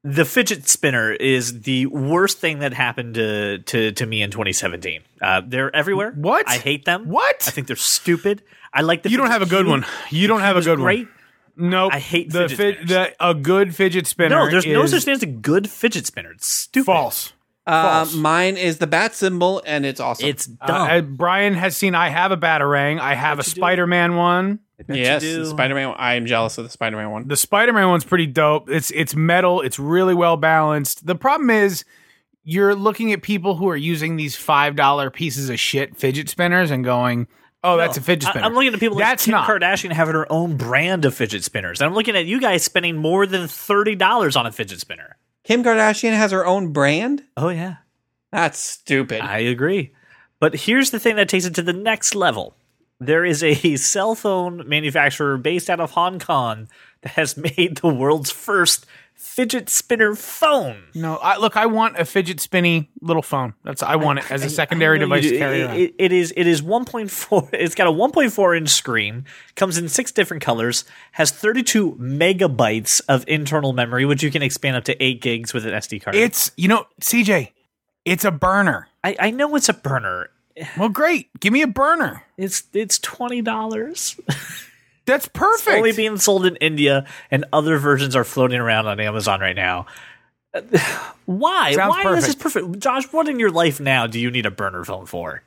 The fidget spinner is the worst thing that happened to, to, to me in 2017. Uh, they're everywhere. What? I hate them. What? I think they're stupid. I like the. you don't have a good one. You don't have a good great. one. Nope. I hate the fidget spinners. the a good fidget spinner. No, there's no is such thing as a good fidget spinner. It's stupid. false. Uh, False. mine is the bat symbol, and it's awesome. It's Uh, dumb. uh, Brian has seen. I have a batarang. I have a. Spider-Man one. yes, Spider-Man. I am jealous of the Spider-Man one. The Spider-Man one's pretty dope. It's it's metal. It's really well balanced. The problem is you're looking at people who are using these five dollar pieces of shit fidget spinners and going, "Oh, that's a fidget I- spinner." I'm looking at people That's like Kim not. Kardashian having her own brand of fidget spinners. And I'm looking at you guys spending more than thirty dollars on a fidget spinner. Kim Kardashian has her own brand. Oh yeah, That's stupid. I agree. But here's the thing that takes it to the next level. There is a <laughs> cell phone manufacturer based out of Hong Kong that has <laughs> made the world's first fidget spinner phone. No, I, look, I want a fidget spinny little phone. That's I want it as a secondary device to carry It- it- it is it is 1.4 <laughs> it's got a 1.4 inch screen comes in six different colors has 32 megabytes of internal memory which you can expand up to 8 gigs with an sd card It's you know, CJ, it's a burner. I, I know it's a burner Well, great. Give me a burner. it's it's $20 <laughs> That's perfect. only being sold in india and other versions are floating around on amazon right now <sighs> why Sounds why is this perfect josh what in your life now do you need a burner phone for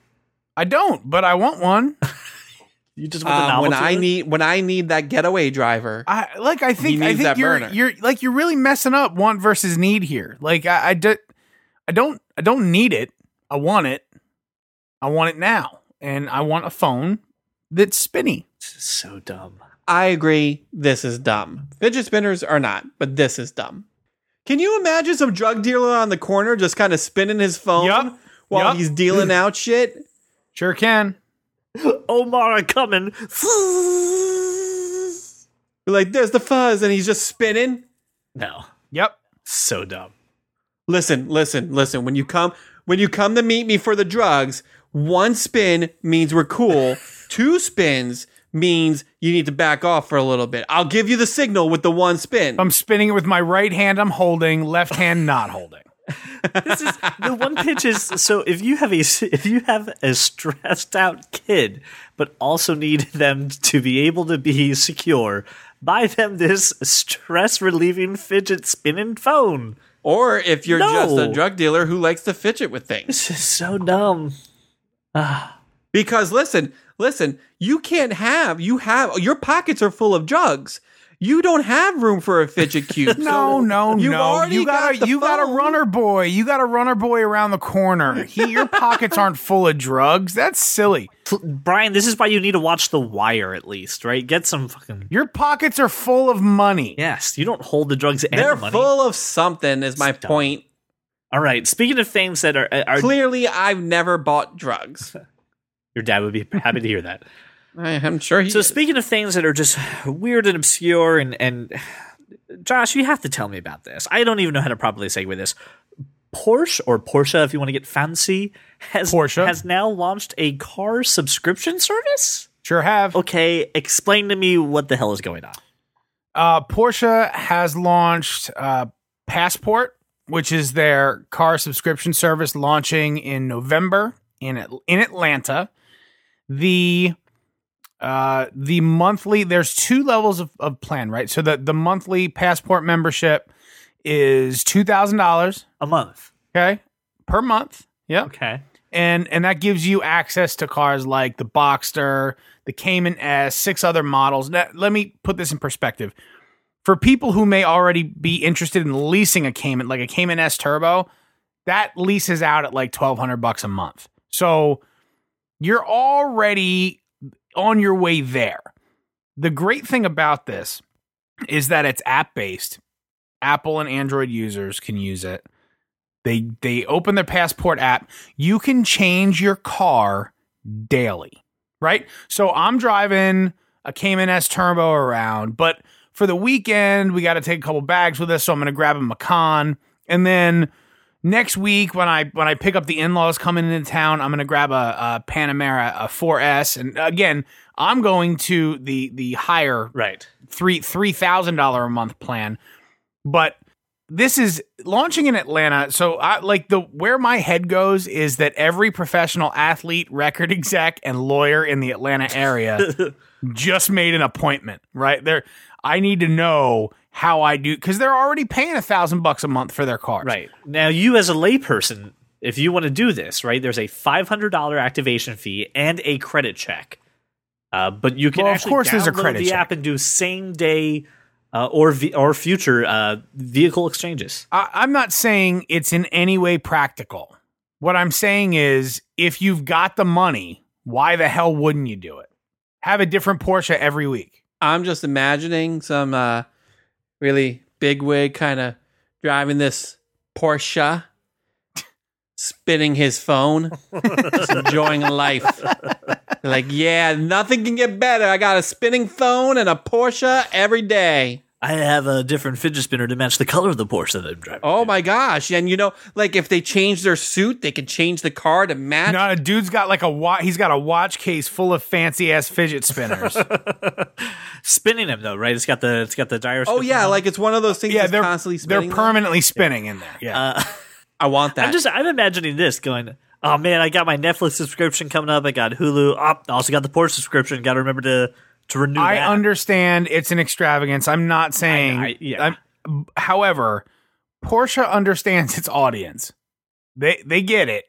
I don't, but I want one. <laughs> you just want the Um, when I need when I need that getaway driver. I like. I think. I think that you're burner. you're like you're really messing up want versus need here. Like I, I, do, I don't I don't need it. I want it. I want it now, and I want a phone that's spinny. This is so dumb I agree. This is dumb. Fidget spinners are not, but this is dumb. Can you imagine some drug dealer on the corner just kind of spinning his phone Yup. while Yup. he's dealing <laughs> out shit? Sure can. omar coming Like, there's the fuzz, and he's just spinning. no Yep. so dumb. Listen, listen, listen. When you come, when you come to meet me for the drugs, one spin means we're cool. <laughs> Two spins means you need to back off for a little bit. I'll give you the signal with the one spin. I'm spinning it with my right hand. I'm holding, left hand not holding. <laughs> This is the one pitch is so if you have a if you have a stressed out kid, but also need them to be able to be secure, buy them this stress relieving fidget spinning phone. or if you're No. just a drug dealer who likes to fidget with things. This is so dumb. Ah. <sighs> Because listen, listen, you can't have you have your pockets are full of drugs. You don't have room for a fidget <laughs> cube. No, So no, you've no. already You got, got a you got a runner boy. You got a runner boy around the corner. He, your pockets aren't full of drugs. That's silly. Brian, this is why you need to watch The Wire at least, right? Get some fucking. Your pockets are full of money. Yes, you don't hold the drugs and They're the money. full of something. Is my Stop. point. All right. Speaking of things that are, are Clearly, I've never bought drugs. <laughs> your dad would be happy to hear that. I, I'm sure he. So is. speaking of things that are just weird and obscure, and and Josh, you have to tell me about this. I don't even know how to properly segue this. Porsche or Porsche, if you want to get fancy, has Porsche. has now launched a car subscription service. Sure have. Okay, explain to me what the hell is going on. Uh, Porsche has launched uh, Passport, which is their car subscription service, launching in November in in Atlanta. The uh, the monthly there's two levels of, of plan, right? So the the monthly Passport membership is two thousand dollars, A month. okay, per month. Yeah. Okay. and and that gives you access to cars like the Boxster, the Cayman S, six other models. Now, let me put this in perspective. For people who may already be interested in leasing a Cayman, like a Cayman S Turbo, that leases out at like twelve hundred bucks a month. So you're already on your way there. The great thing about this is that it's app based. Apple and Android users can use it. They they open their passport app. You can change your car daily, right? So I'm driving a Cayman S Turbo around, but for the weekend we got to take a couple bags with us, so I'm going to grab a Macan, and then next week when I when I pick up the in-laws coming into town, I'm going to grab a, a Panamera a 4S, and again I'm going to the the higher Right. three three thousand dollar a month plan, but this is launching in Atlanta. So I like the where my head goes is that every professional athlete, record exec, and lawyer in the Atlanta area <laughs> just made an appointment. Right there, I need to know how I do because they're already paying a thousand bucks a month for their cars. Right. Now, you as a layperson, if you want to do this, right, there's a $500 activation fee and a credit check. Uh, but you can Well, of actually course there's a credit the check. app and do same day uh, or v- or future uh, vehicle exchanges. I, I'm not saying it's in any way practical. What I'm saying is, if you've got the money, why the hell wouldn't you do it? Have a different Porsche every week. I'm just imagining some uh, really big wig kind of driving this Porsche, spinning his phone, just <laughs> enjoying life. Like, yeah, nothing can get better. I got a spinning phone and a Porsche every day. I have a different fidget spinner to match the color of the Porsche that I'm driving. Oh my gosh. And you know, like if they change their suit, they can change the car to match. No, a dude's got like a watch. He's got a watch case full of fancy ass fidget spinners. <laughs> Spinning them though, right? It's got the it's got the gyroscope. oh yeah, like it's one of those things yeah, that's they're constantly spinning they're spinning. them. permanently spinning in there. Yeah, Uh, I want that. I'm just I'm imagining this going. Oh man, I got my Netflix subscription coming up. I got Hulu. Oh, I also got the Porsche subscription. Got to remember to to renew I that. understand it's an extravagance. I'm not saying. I- yeah. I'm- however, Porsche understands its audience. They they get it,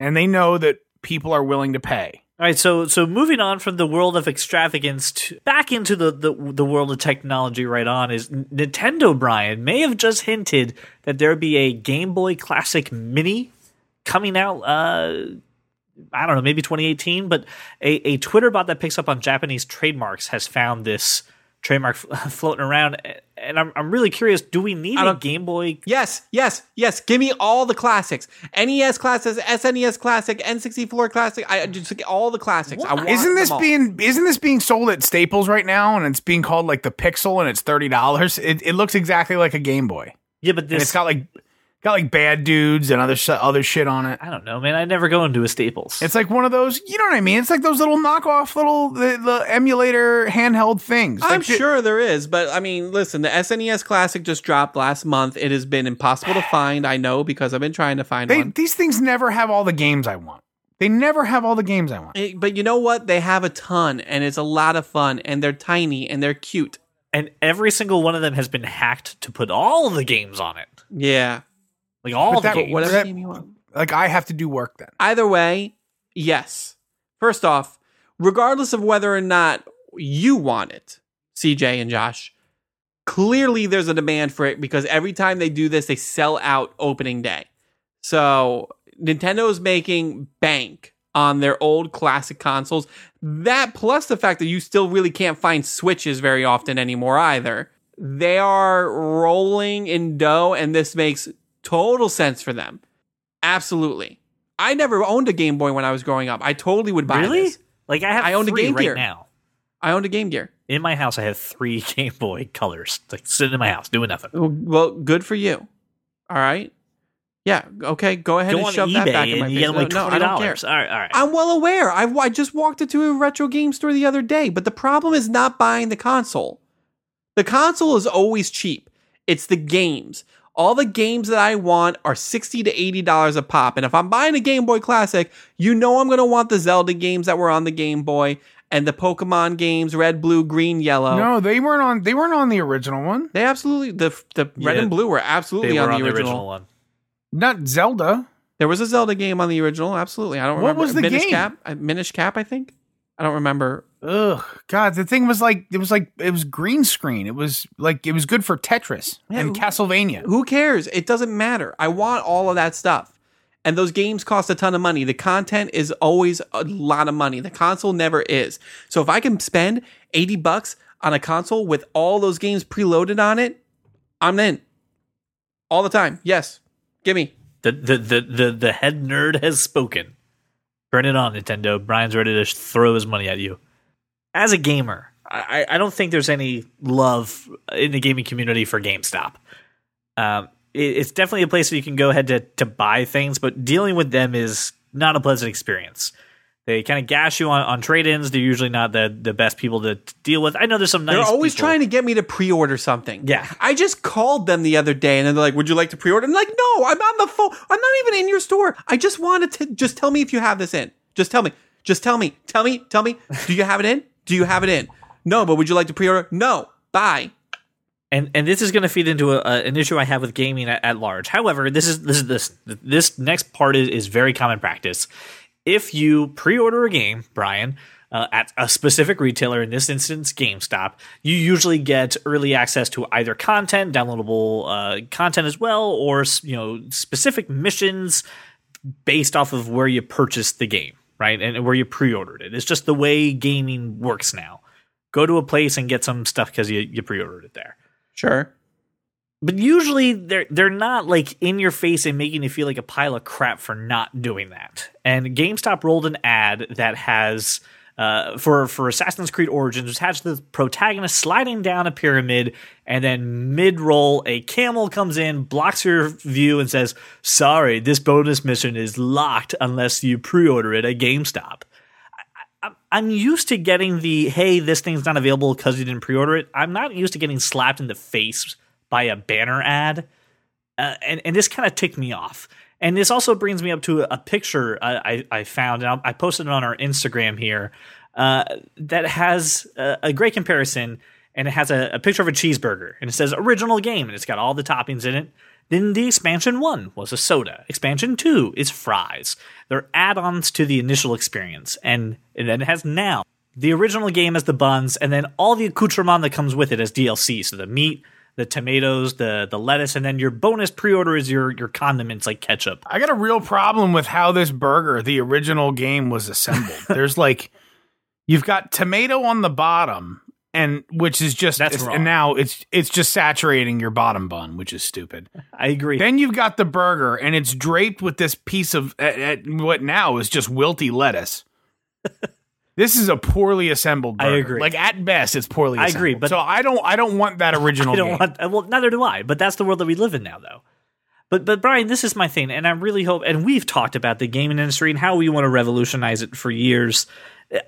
and they know that people are willing to pay. All right, so so moving on from the world of extravagance to back into the, the the world of technology right on is Nintendo Brian may have just hinted that there'd be a Game Boy Classic Mini coming out uh I don't know, maybe 2018, but a, a Twitter bot that picks up on Japanese trademarks has found this trademark <laughs> floating around and I'm I'm really curious, do we need a Game Boy Yes, yes, yes. Give me all the classics. NES classics, SNES classic, N64 classic. I just all the classics. I want Isn't this being isn't this being sold at Staples right now, and it's being called like the Pixel, and it's thirty dollars? It, it looks exactly like a Game Boy, Yeah, but and this it's got like got like bad dudes and other sh- other shit on it. I don't know, man. I never go into a Staples. It's like one of those, you know what I mean? It's like those little knockoff little the, the emulator handheld things. I'm Like, the- sure there is, but I mean, listen, the SNES Classic just dropped last month. It has been impossible to <sighs> find. I know because I've been trying to find they, one. these things never have all the games I want. They never have all the games I want. Eh, But you know what? They have a ton, and it's a lot of fun, and they're tiny and they're cute. and every single one of them has been hacked to put all the games on it. Yeah. Like all But the that- games. Whatever that- game you want. Like I have to do work then. Either way, yes. First off, regardless of whether or not you want it, CJ and Josh, clearly there's a demand for it because every time they do this, they sell out opening day. So Nintendo is making bank on their old classic consoles. That plus the fact that you still really can't find Switches very often anymore either. They are rolling in dough, and this makes total sense for them. Absolutely. I never owned a Game Boy when I was growing up. I totally would buy Really? this. Like I have I own a Game right Gear. now. I owned a Game Gear. In my house, I have three <laughs> Game Boy colors, like sitting in my house doing nothing. Well, good for you. All right. Yeah. Okay. Go ahead Go and shove that back in my face. get like no, twenty I don't care. All right. All right. I'm well aware. I, I just walked into a retro game store the other day, but the problem is not buying the console. The console is always cheap. It's the games. All the games that I want are sixty to eighty dollars a pop, and if I'm buying a Game Boy Classic, you know I'm going to want the Zelda games that were on the Game Boy and the Pokemon games, red, blue, green, yellow. No, they weren't on. They weren't on the original one. They absolutely the the red Yeah, and blue were absolutely they were on the original. one. Not Zelda. There was a Zelda game on the original. Absolutely, I don't What remember. What was the Minish game? Cap, uh, Minish Cap, I think. I don't remember. Ugh, God, the thing was like it was like it was green screen. It was like it was good for Tetris Yeah, and who- Castlevania. Who cares? It doesn't matter. I want all of that stuff. And those games cost a ton of money. The content is always a lot of money. The console never is. So if I can spend 80 bucks on a console with all those games preloaded on it, I'm in. All the time. Yes. Give me. The, the the the the head nerd has spoken. Turn it on, Nintendo. Brian's ready to throw his money at you. As a gamer, I, I don't think there's any love in the gaming community for GameStop. Um, it, it's definitely a place where you can go ahead to to buy things, but dealing with them is not a pleasant experience. They kind of gash you on, on trade-ins. They're usually not the, the best people to, deal with. I know there's some nice. They're always people. trying to get me to pre-order something. Yeah. I just called them the other day and they're like, "Would you like to pre-order?" I'm like, "No, I'm on the phone. I'm not even in your store. I just wanted to just tell me if you have this in. Just tell me. Just tell me. Tell me. Tell me. Do you have it in? Do you have it in? No, but would you like to pre-order? No. Bye. and and this is going to feed into a, a, an issue I have with gaming at, at large. However, this is this is this this next part is, is very common practice. If you pre-order a game, Brian, uh, at a specific retailer, in this instance GameStop, you usually get early access to either content, downloadable uh, content as well, or you know specific missions based off of where you purchased the game, right, and where you pre-ordered it. It's just the way gaming works now. Go to a place and get some stuff because you, you pre-ordered it there Sure. but usually they're they're not like in your face and making you feel like a pile of crap for not doing that. And GameStop rolled an ad that has uh, for for Assassin's Creed Origins, which has the protagonist sliding down a pyramid, and then mid roll a camel comes in, blocks your view, and says, "Sorry, this bonus mission is locked unless you pre-order it at GameStop." I'm used to getting the hey, this thing's not available because you didn't pre-order it. I'm not used to getting slapped in the face by a banner ad, uh, and and this kind of ticked me off. And this also brings me up to a, picture I, I, I found, and I posted it on our Instagram here, uh, that has a, a great comparison, and it has a, a picture of a cheeseburger, and it says original game, and it's got all the toppings in it. Then the expansion one was a soda. Expansion two is fries. They're add-ons to the initial experience, and, and then it has now. The original game has the buns, and then all the accoutrement that comes with it as DLC. So the meat, the tomatoes, the the lettuce, and then your bonus pre-order is your your condiments like ketchup. I got a real problem with how this burger, the original game, was assembled. <laughs> There's like, you've got tomato on the bottom, and which is just That's wrong. and now it's it's just saturating your bottom bun, which is stupid. I agree. Then you've got the burger, and it's draped with this piece of uh, uh, what now is just wilty lettuce. <laughs> this is a poorly assembled. I agree. Like at best, it's poorly. Assembled. I agree, but- so I don't. I don't want that original. <laughs> I don't game. want. Well, neither do I. But that's the world that we live in now, though. But but Brian, this is my thing, and I really hope. And we've talked about the gaming industry and how we want to revolutionize it for years.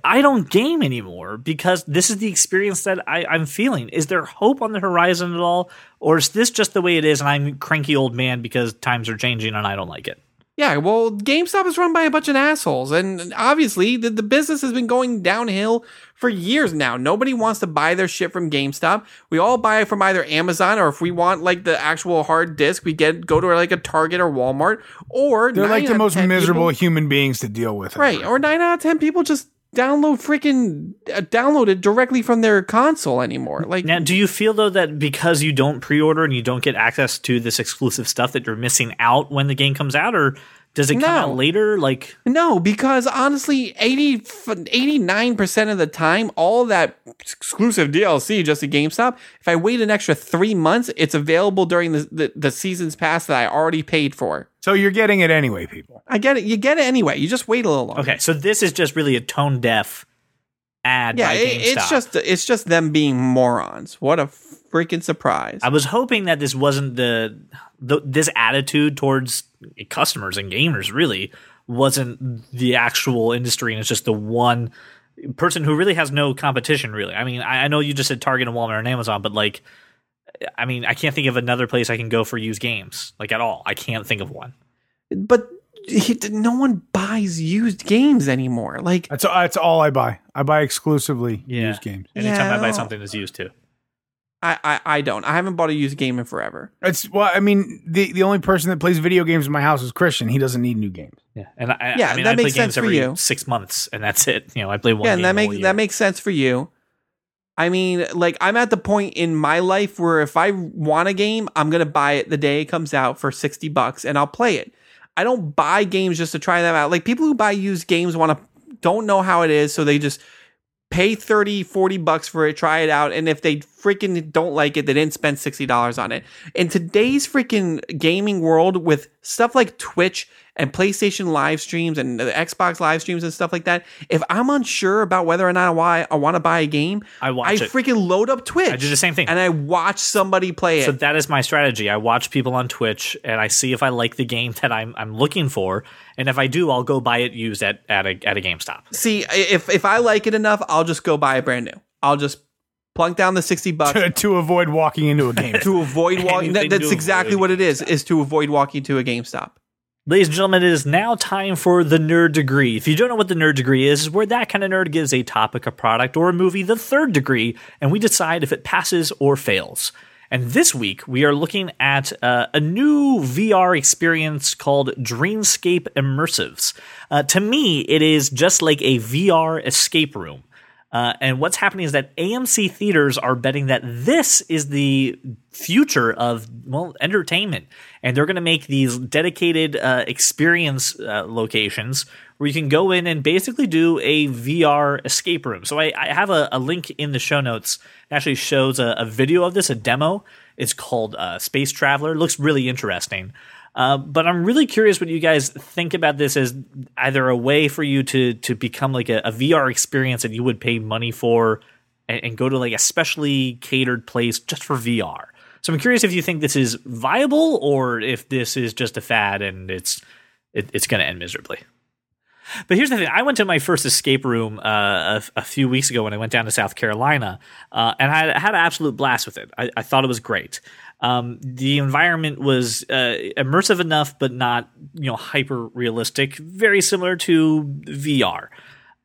I don't game anymore because this is the experience that I, I'm feeling. Is there hope on the horizon at all, or is this just the way it is, and I'm a cranky old man because times are changing and I don't like it? Yeah, well, GameStop is run by a bunch of assholes, and obviously the, the business has been going downhill for years now. Nobody wants to buy their shit from GameStop. We all buy it from either Amazon or if we want like the actual hard disk, we get go to like a Target or Walmart. Or They're like the most miserable people- human beings to deal with. right? Or nine out of ten people just download freaking uh, download it directly from their console anymore. Like, Now, do you feel though that because you don't pre-order and you don't get access to this exclusive stuff that you're missing out when the game comes out, or does it come No. out later? Like, No, because honestly, 80, 89% of the time, all that exclusive DLC just at GameStop, if I wait an extra three months, it's available during the, the, the season's pass that I already paid for. So you're getting it anyway, people. I get it. You get it anyway. You just wait a little longer. okay, so this is just really a tone deaf ad. Yeah, by it, it's just it's just them being morons. What a freaking surprise. I was hoping that this wasn't the, the this attitude towards customers and gamers really wasn't the actual industry and it's just the one person who really has no competition really. I mean, I, I know you just said Target and Walmart and Amazon, but like I mean, I can't think of another place I can go for used games like at all. I can't think of one. but he, no one buys used games anymore. Like, That's that's all I buy. I buy exclusively Yeah. used games. Anytime Yeah, I buy something that's used to. I, I, I don't. I haven't bought a used game in forever. It's well, I mean, the the only person that plays video games in my house is Christian. He doesn't need new games. Yeah, and I, Yeah, I mean, that I play makes sense games for you. six months, and that's it. You know, I play one. yeah, and game that makes that makes sense for you. I mean, like I'm at the point in my life where if I want a game, I'm gonna buy it the day it comes out for sixty bucks, and I'll play it. I don't buy games just to try them out. Like people who buy used games want to don't know how it is, so they just pay 30 40 bucks for it try it out and if they freaking don't like it they didn't spend $60 on it. In today's freaking gaming world with stuff like twitch and playstation live streams and the xbox live streams and stuff like that if i'm unsure about whether or not i, I want to buy a game I watch i it. freaking load up twitch I do the same thing. and i watch somebody play it So that is my strategy. I watch people on Twitch and I see if I like the game that I'm I'm looking for, and if I do, I'll go buy it used at at a at a GameStop. see if if i like it enough i'll just go buy a brand new i'll just plunk down the 60 bucks to, to avoid walking into a <laughs> game. to avoid walking Anything that, that's exactly avoid what it is is to avoid walking to a gamestop Ladies and gentlemen, it is now time for the nerd degree. If you don't know what the nerd degree is, where that kind of nerd gives a topic, a product, or a movie the third degree, and we decide if it passes or fails. And this week, we are looking at uh, a new VR experience called Dreamscape Immersives. Uh, to me, it is just like a VR escape room. Uh, and what's happening is that AMC theaters are betting that this is the future of well entertainment, and they're going to make these dedicated uh, experience uh, locations where you can go in and basically do a VR escape room. So I, I have a, a link in the show notes. It actually shows a, a video of this, a demo. It's called uh, Space Traveler. It looks really interesting. Uh, but I'm really curious what you guys think about this as either a way for you to to become like a, a VR experience that you would pay money for and, and go to like a specially catered place just for VR. So I'm curious if you think this is viable or if this is just a fad and it's it, it's going to end miserably. But here's the thing: I went to my first escape room uh, a, a few weeks ago when I went down to South Carolina, uh, and I had, an absolute blast with it. I, I thought it was great. Um, the environment was uh, immersive enough, but not you know hyper realistic. Very similar to VR.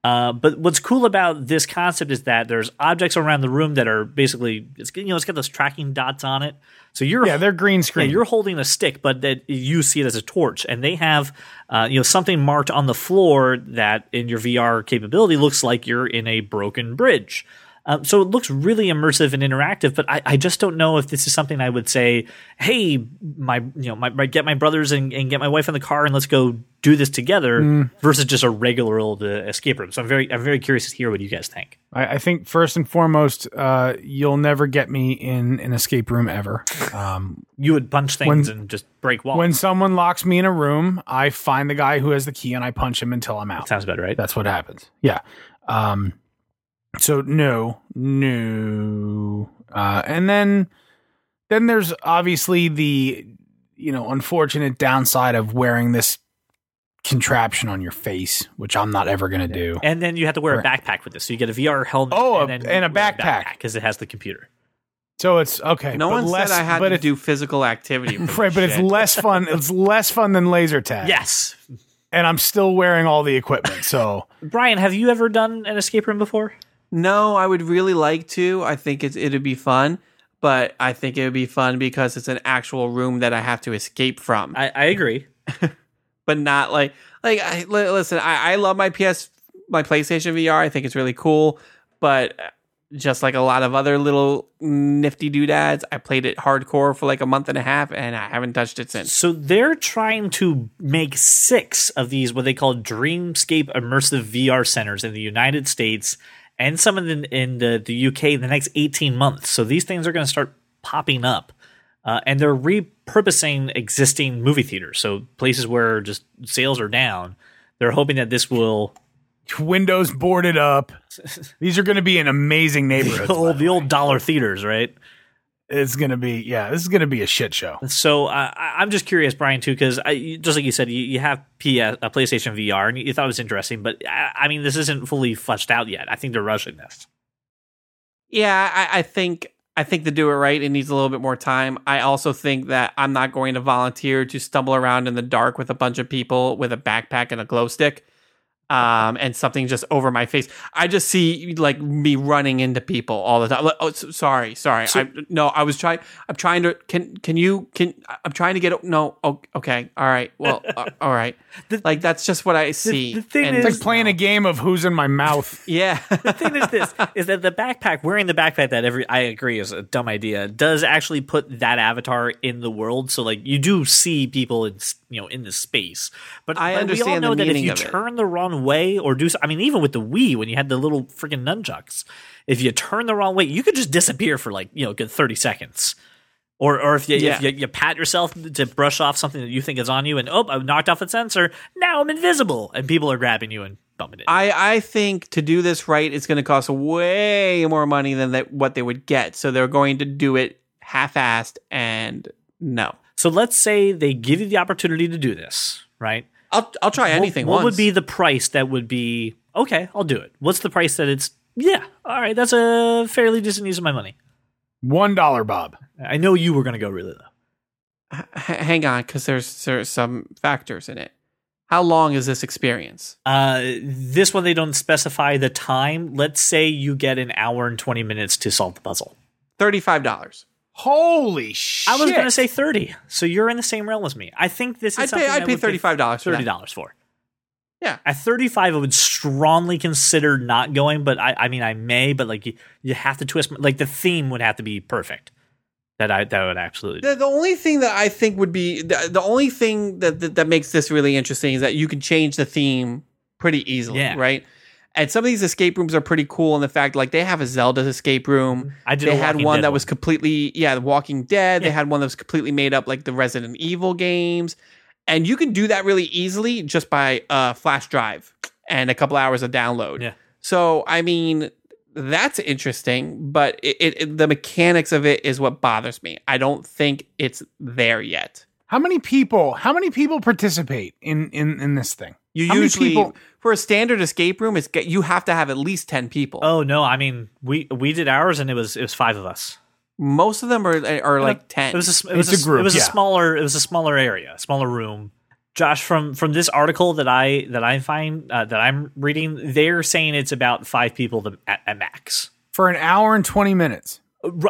Uh, but what's cool about this concept is that there's objects around the room that are basically it's you know it's got those tracking dots on it. So you're yeah, they're green yeah, screen. you're holding a stick, but that you see it as a torch, and they have uh, you know something marked on the floor that in your VR capability looks like you're in a broken bridge. Um, so it looks really immersive and interactive, but I, I just don't know if this is something I would say, hey, my you know, my, my get my brothers and, and get my wife in the car and let's go do this together Mm. versus just a regular old uh, escape room. So I'm very I'm very curious to hear what you guys think. I, I think first and foremost, uh, you'll never get me in an escape room ever. Um, You would punch things When- and just break walls. when someone locks me in a room, I find the guy who has the key and I punch him until I'm out. Sounds better, right? That's what happens. Yeah. Um, so no, no. Uh, and then, then there's obviously the, you know, unfortunate downside of wearing this contraption on your face, which I'm not ever going to do. And then you have to wear a backpack with this. So you get a VR helmet Oh, and, a- then and a backpack. because it has the computer. So it's okay. No but one less, said I had but to do physical activity. <laughs> right, but this it's less fun. <laughs> It's less fun than laser tag. Yes. and I'm still wearing all the equipment. So <laughs> Brian, have you ever done an escape room before? No, I would really like to. I think it's, it'd be fun, but I think it would be fun because it's an actual room that I have to escape from, I, I agree. <laughs> but not like like. I, listen, I, I love my PS, my PlayStation VR. I think it's really cool, but uh, just like a lot of other little nifty doodads, I played it hardcore for like a month and a half, and I haven't touched it since. So they're trying to make six of these what they call Dreamscape immersive VR centers in the United States and some of them in the, the UK in the next 18 months. So these things are going to start popping up. Uh, and they're repurposing existing movie theaters. So places where just sales are down. They're hoping that this will <laughs> windows boarded up. <laughs> These are going to be an amazing neighborhood. the old, the old dollar theaters, right? It's going to be yeah. This is going to be a shit show. So uh, I- I'm just curious, Brian, too, because just like you said, you, you have PS, a PlayStation VR, and you thought it was interesting, but I, I mean, this isn't fully fleshed out yet. I think they're rushing this. Yeah, I, I think I think to do it right, it needs a little bit more time. I also think that I'm not going to volunteer to stumble around in the dark with a bunch of people with a backpack and a glow stick, um, and something just over my face. I just see like me running into people all the time. Like, Oh, s- sorry, sorry. I, no, I was trying. I'm trying to. Can can you? Can I'm trying to get. No. Oh, okay. All right. Well. <laughs> uh, all right. Like that's just what I see. the thing And- is- It's like playing a game of who's in my mouth. <laughs> yeah. The thing is this <laughs> is that the backpack wearing the backpack that every I agree is a dumb idea does actually put that avatar in the world so like you do see people in s- you know in the space but I but we all understand the know that if you it. turn the wrong way or do I mean even with the Wii when you had the little freaking nunchucks if you turn the wrong way you could just disappear for like you know good 30 seconds or, or if, you, Yeah. if you, you pat yourself to brush off something that you think is on you and oh I knocked off a sensor now I'm invisible and people are grabbing you and bumping it I, I think to do this right, it's going to cost way more money than that what they would get. So they're going to do it half-assed and no. So let's say they give you the opportunity to do this, right? I'll I'll try anything. What, what would be the price that would be okay? I'll do it. What's the price that it's yeah? All right, that's a fairly decent use of my money. One dollar, Bob. I know you were going to go really low. H- hang on, because there's there's some factors in it. How long is this experience? Uh, this one they don't specify the time. Let's say you get an hour and twenty minutes to solve the puzzle. Thirty-five dollars. Holy shit! I was going to say thirty, so you're in the same realm as me. I think this is I'd something pay I'd I pay would pay thirty-five dollars. thirty dollars for. Yeah. At 35, I would strongly consider not going, but I, I mean, I may, but like you, you have to twist, like the theme would have to be perfect. That I, that would absolutely. do. The, the only thing that I think would be the, the only thing that, that that makes this really interesting is that you can change the theme pretty easily, Yeah. right? And some of these escape rooms are pretty cool in the fact like they have a Zelda escape room. I did. they a had one Dead that was completely yeah, The Walking Dead. They had one that was completely made up like the Resident Evil games. And you can do that really easily just by uh flash drive and a couple hours of download. Yeah. So I mean that's interesting, but it, it, it- the mechanics of it is what bothers me. I don't think it's there yet. How many people? How many people participate in in in this thing? You How many usually people- for a standard escape room, it's get, you have to have at least ten people. Oh no! I mean, we we did ours, and it was it was five of us. Most of them are are like ten. It was a, s- it was It's a group, It was yeah. a smaller. It was a smaller area, smaller room. Josh, from from this article that I that I find uh, that I'm reading, they're saying it's about five people to, at, at max. For an hour and twenty minutes.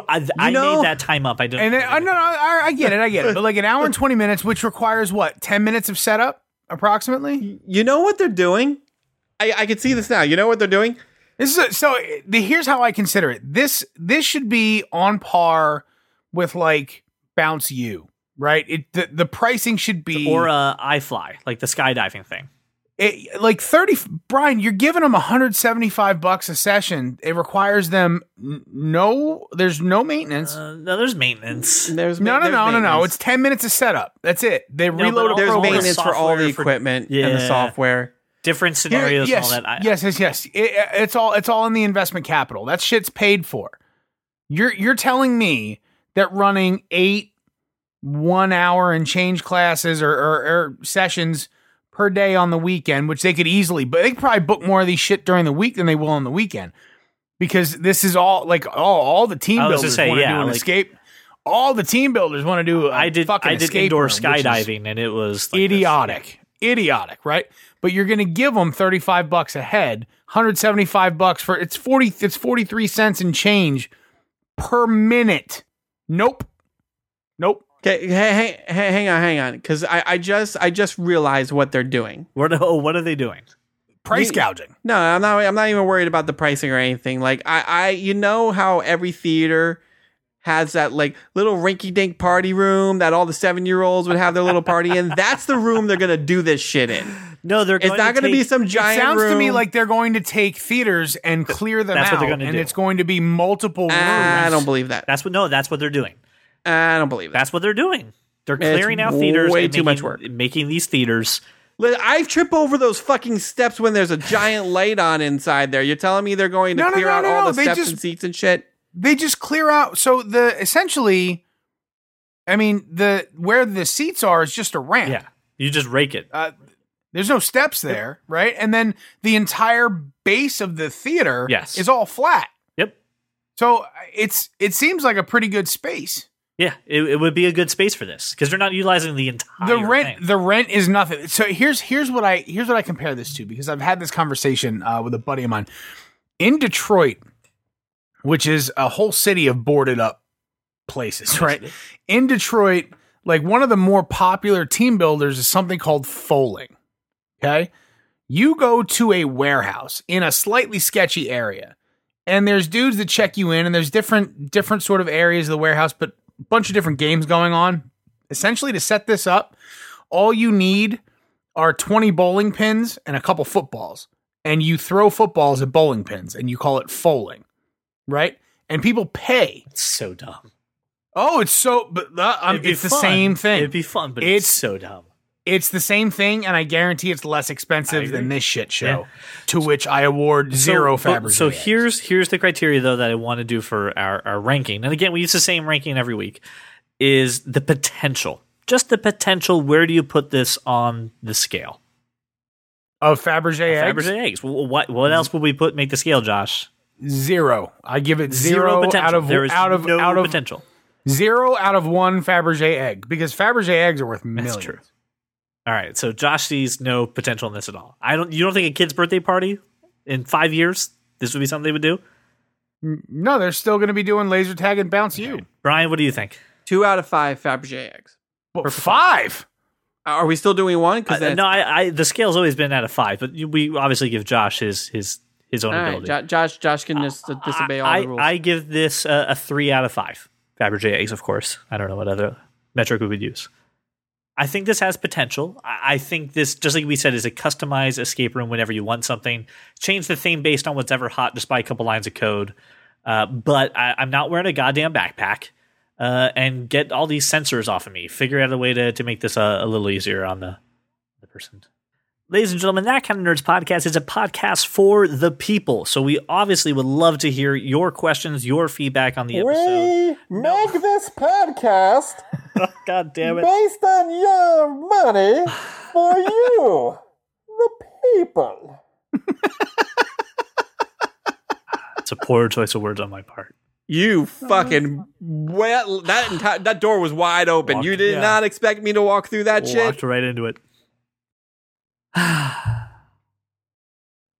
I know- made that time up. I don't. And then, uh, no, no, I, I get it, I get it. But like an hour and twenty minutes, which requires what? Ten minutes of setup, approximately. you know what they're doing? I, I can see this now. You know what they're doing? This is a, so. The, here's how I consider it. This this should be on par with like Bounce U, right? It the, the pricing should be or uh, iFly, like the skydiving thing. It, like 30 brian you're giving them 175 bucks a session. It requires them n- no there's no maintenance. Uh, no, there's maintenance. There's no no there's no no no it's 10 minutes of setup. That's it. They but reload a all- there's all the maintenance for all the software for- equipment and the software. Different Here- scenarios yes, and all that. I, yes yes yes. It- it's all it's all in the investment capital. That shit's paid for. You're you're telling me that running eight one hour and change classes or, or, or sessions per day on the weekend, which they could easily, but they could probably book more of these shit during the week than they will on the weekend because this is all like all all the team I was gonna builders want to yeah, do an like- escape. All the team builders want to do. I did. Fucking I did escape indoor room, skydiving, and it was like this. idiotic, idiotic, right? But you're going to give them 35 bucks a head, 175 bucks for it's 40. It's 43 cents and change per minute. Nope, nope. Okay, hang, hang, hang on, hang on, because I, I just I just realized what they're doing. What? Oh, what are they doing? Price You- gouging. No, I'm not. I'm not even worried about the pricing or anything. Like I, I, you know how every theater has that like little rinky-dink party room that all the seven-year-olds would have their little party in. <laughs> That's the room they're gonna do this shit in. No, they're. It's going not to gonna be take- some It giant. sounds to me like they're going to take theaters and clear them That's what out, they're gonna and do. it's going to be multiple rooms. I don't believe that. That's what. No, that's what they're doing. I don't believe that. That's what they're doing. They're It's clearing out theaters. way and too much making- work. Making these theaters. Li- I trip over those fucking steps when there's a giant light on inside there. You're telling me they're going to No, no, clear no, out no, all no. the They steps just- and seats and shit? they just clear out so the essentially i mean the where the seats are is just a ramp Yeah, you just rake it. uh, there's no steps there right and then the entire base of the theater Yes. is all flat Yep. so it's it seems like a pretty good space Yeah, it, it would be a good space for this because they're not utilizing the entire the rent thing. the rent is nothing. So here's here's what i here's what i compare this to because i've had this conversation uh, with a buddy of mine. In detroit which is a whole city of boarded up places <laughs> right? In detroit like one of the more popular team builders is something called fowling okay? You go to a warehouse in a slightly sketchy area and there's dudes that check you in and there's different different sort of areas of the warehouse but bunch of different games going on. Essentially to set this up all you need are 20 bowling pins and a couple footballs and you throw footballs at bowling pins and you call it fowling right? And people pay. It's so dumb. oh it's so but uh, um, it's the same thing. It'd be fun, but it's, It's- so dumb. It's the same thing and i guarantee it's less expensive than this shit show Yeah. to which i award zero so, Fabergé So eggs. here's here's the criteria though that I want to do for our, our ranking. And again, we use the same ranking every week. Is the potential. Just the potential. Where do you put this on the scale? of Fabergé eggs Fabergé eggs. Wh- What what else would we put make the scale, Josh? zero i give it zero, potential. out of there is out of no out of potential. zero out of one Fabergé egg because Fabergé eggs are worth millions. true. All right, so Josh sees no potential in this at all. I don't. You don't think a kid's birthday party in five years this would be something they would do? No, they're still going to be doing laser tag and bounce you. Brian, what do you think? Two out of five Fabergé eggs. Well, five. Are we still doing one? Because Uh, no, I, I the scale's always been at a five, but we obviously give Josh his his his own all right, ability. Jo- Josh. Josh can just disobey all I, the rules. I give this a, a three out of five. Fabergé eggs, of course. I don't know what other metric we would use. I think this has potential. I think this, just like we said, is a customized escape room whenever you want something. Change the theme based on what's ever hot, just by a couple lines of code. Uh, but I, I'm not wearing a goddamn backpack. Uh, and get all these sensors off of me. Figure out a way to, to make this a, a little easier on the, the person. Ladies and gentlemen, that kind of nerds podcast is a podcast for the people. So we obviously would love to hear your questions, your feedback on the episode. We make this podcast <laughs> God damn it. based on your money for you, the people. It's a poor choice of words on my part. you fucking well. That entire that door was wide open. Walked- you did yeah. not expect me to walk through that shit. Walked right into it. <sighs>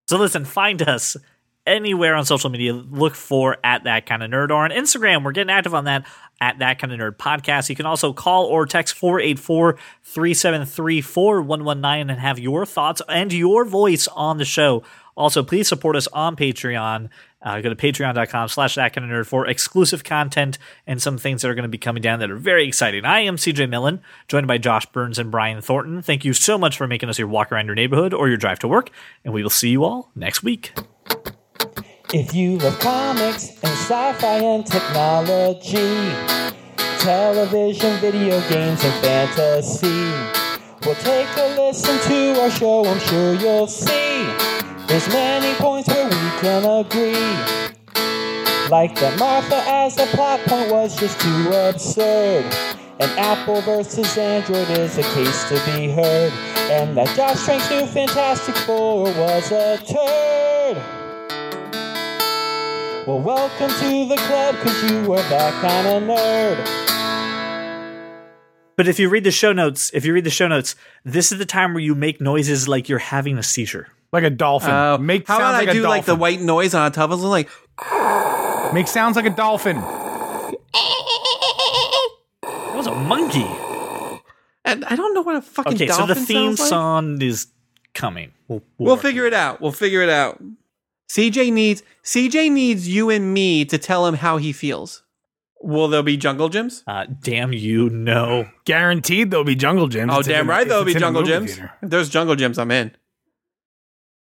so listen, find us anywhere on social media. Look for at that kind of nerd or on Instagram. We're getting active on that at that kind of nerd podcast. You can also call or text 484 373 4119 and have your thoughts and your voice on the show. Also, please support us on Patreon. Uh, go to patreon.com slash that kind of nerd for exclusive content and some things that are going to be coming down that are very exciting. I am CJ Millen, joined by Josh Burns and Brian Thornton. Thank you so much for making us your walk around your neighborhood or your drive to work, and we will see you all next week. If you love comics and sci-fi and technology, television, video games, and fantasy, well, take a listen to our show. I'm sure you'll see there's many points where we can agree. Like that Martha as a plot point was just too absurd. And Apple versus Android is a case to be heard. And that Josh Trank's new Fantastic Four was a turd. Well, welcome to the club, cause you were that kind of nerd. But if you read the show notes, if you read the show notes, this is the time where you make noises like you're having a seizure. Like a dolphin. Uh, Make how sounds about like I a do like the white noise on top of it, like Make sounds like a dolphin. That was a monkey. and I don't know what a fucking Okay, so dolphin the theme like. song is coming. We'll, We'll work figure it out. We'll figure it out. CJ needs CJ needs you and me to tell him how he feels. Will there be jungle gyms? Uh, damn you, no. Guaranteed there'll be jungle gyms. Oh, It's damn in- right there'll be jungle gyms. theater. If there's jungle gyms, I'm in.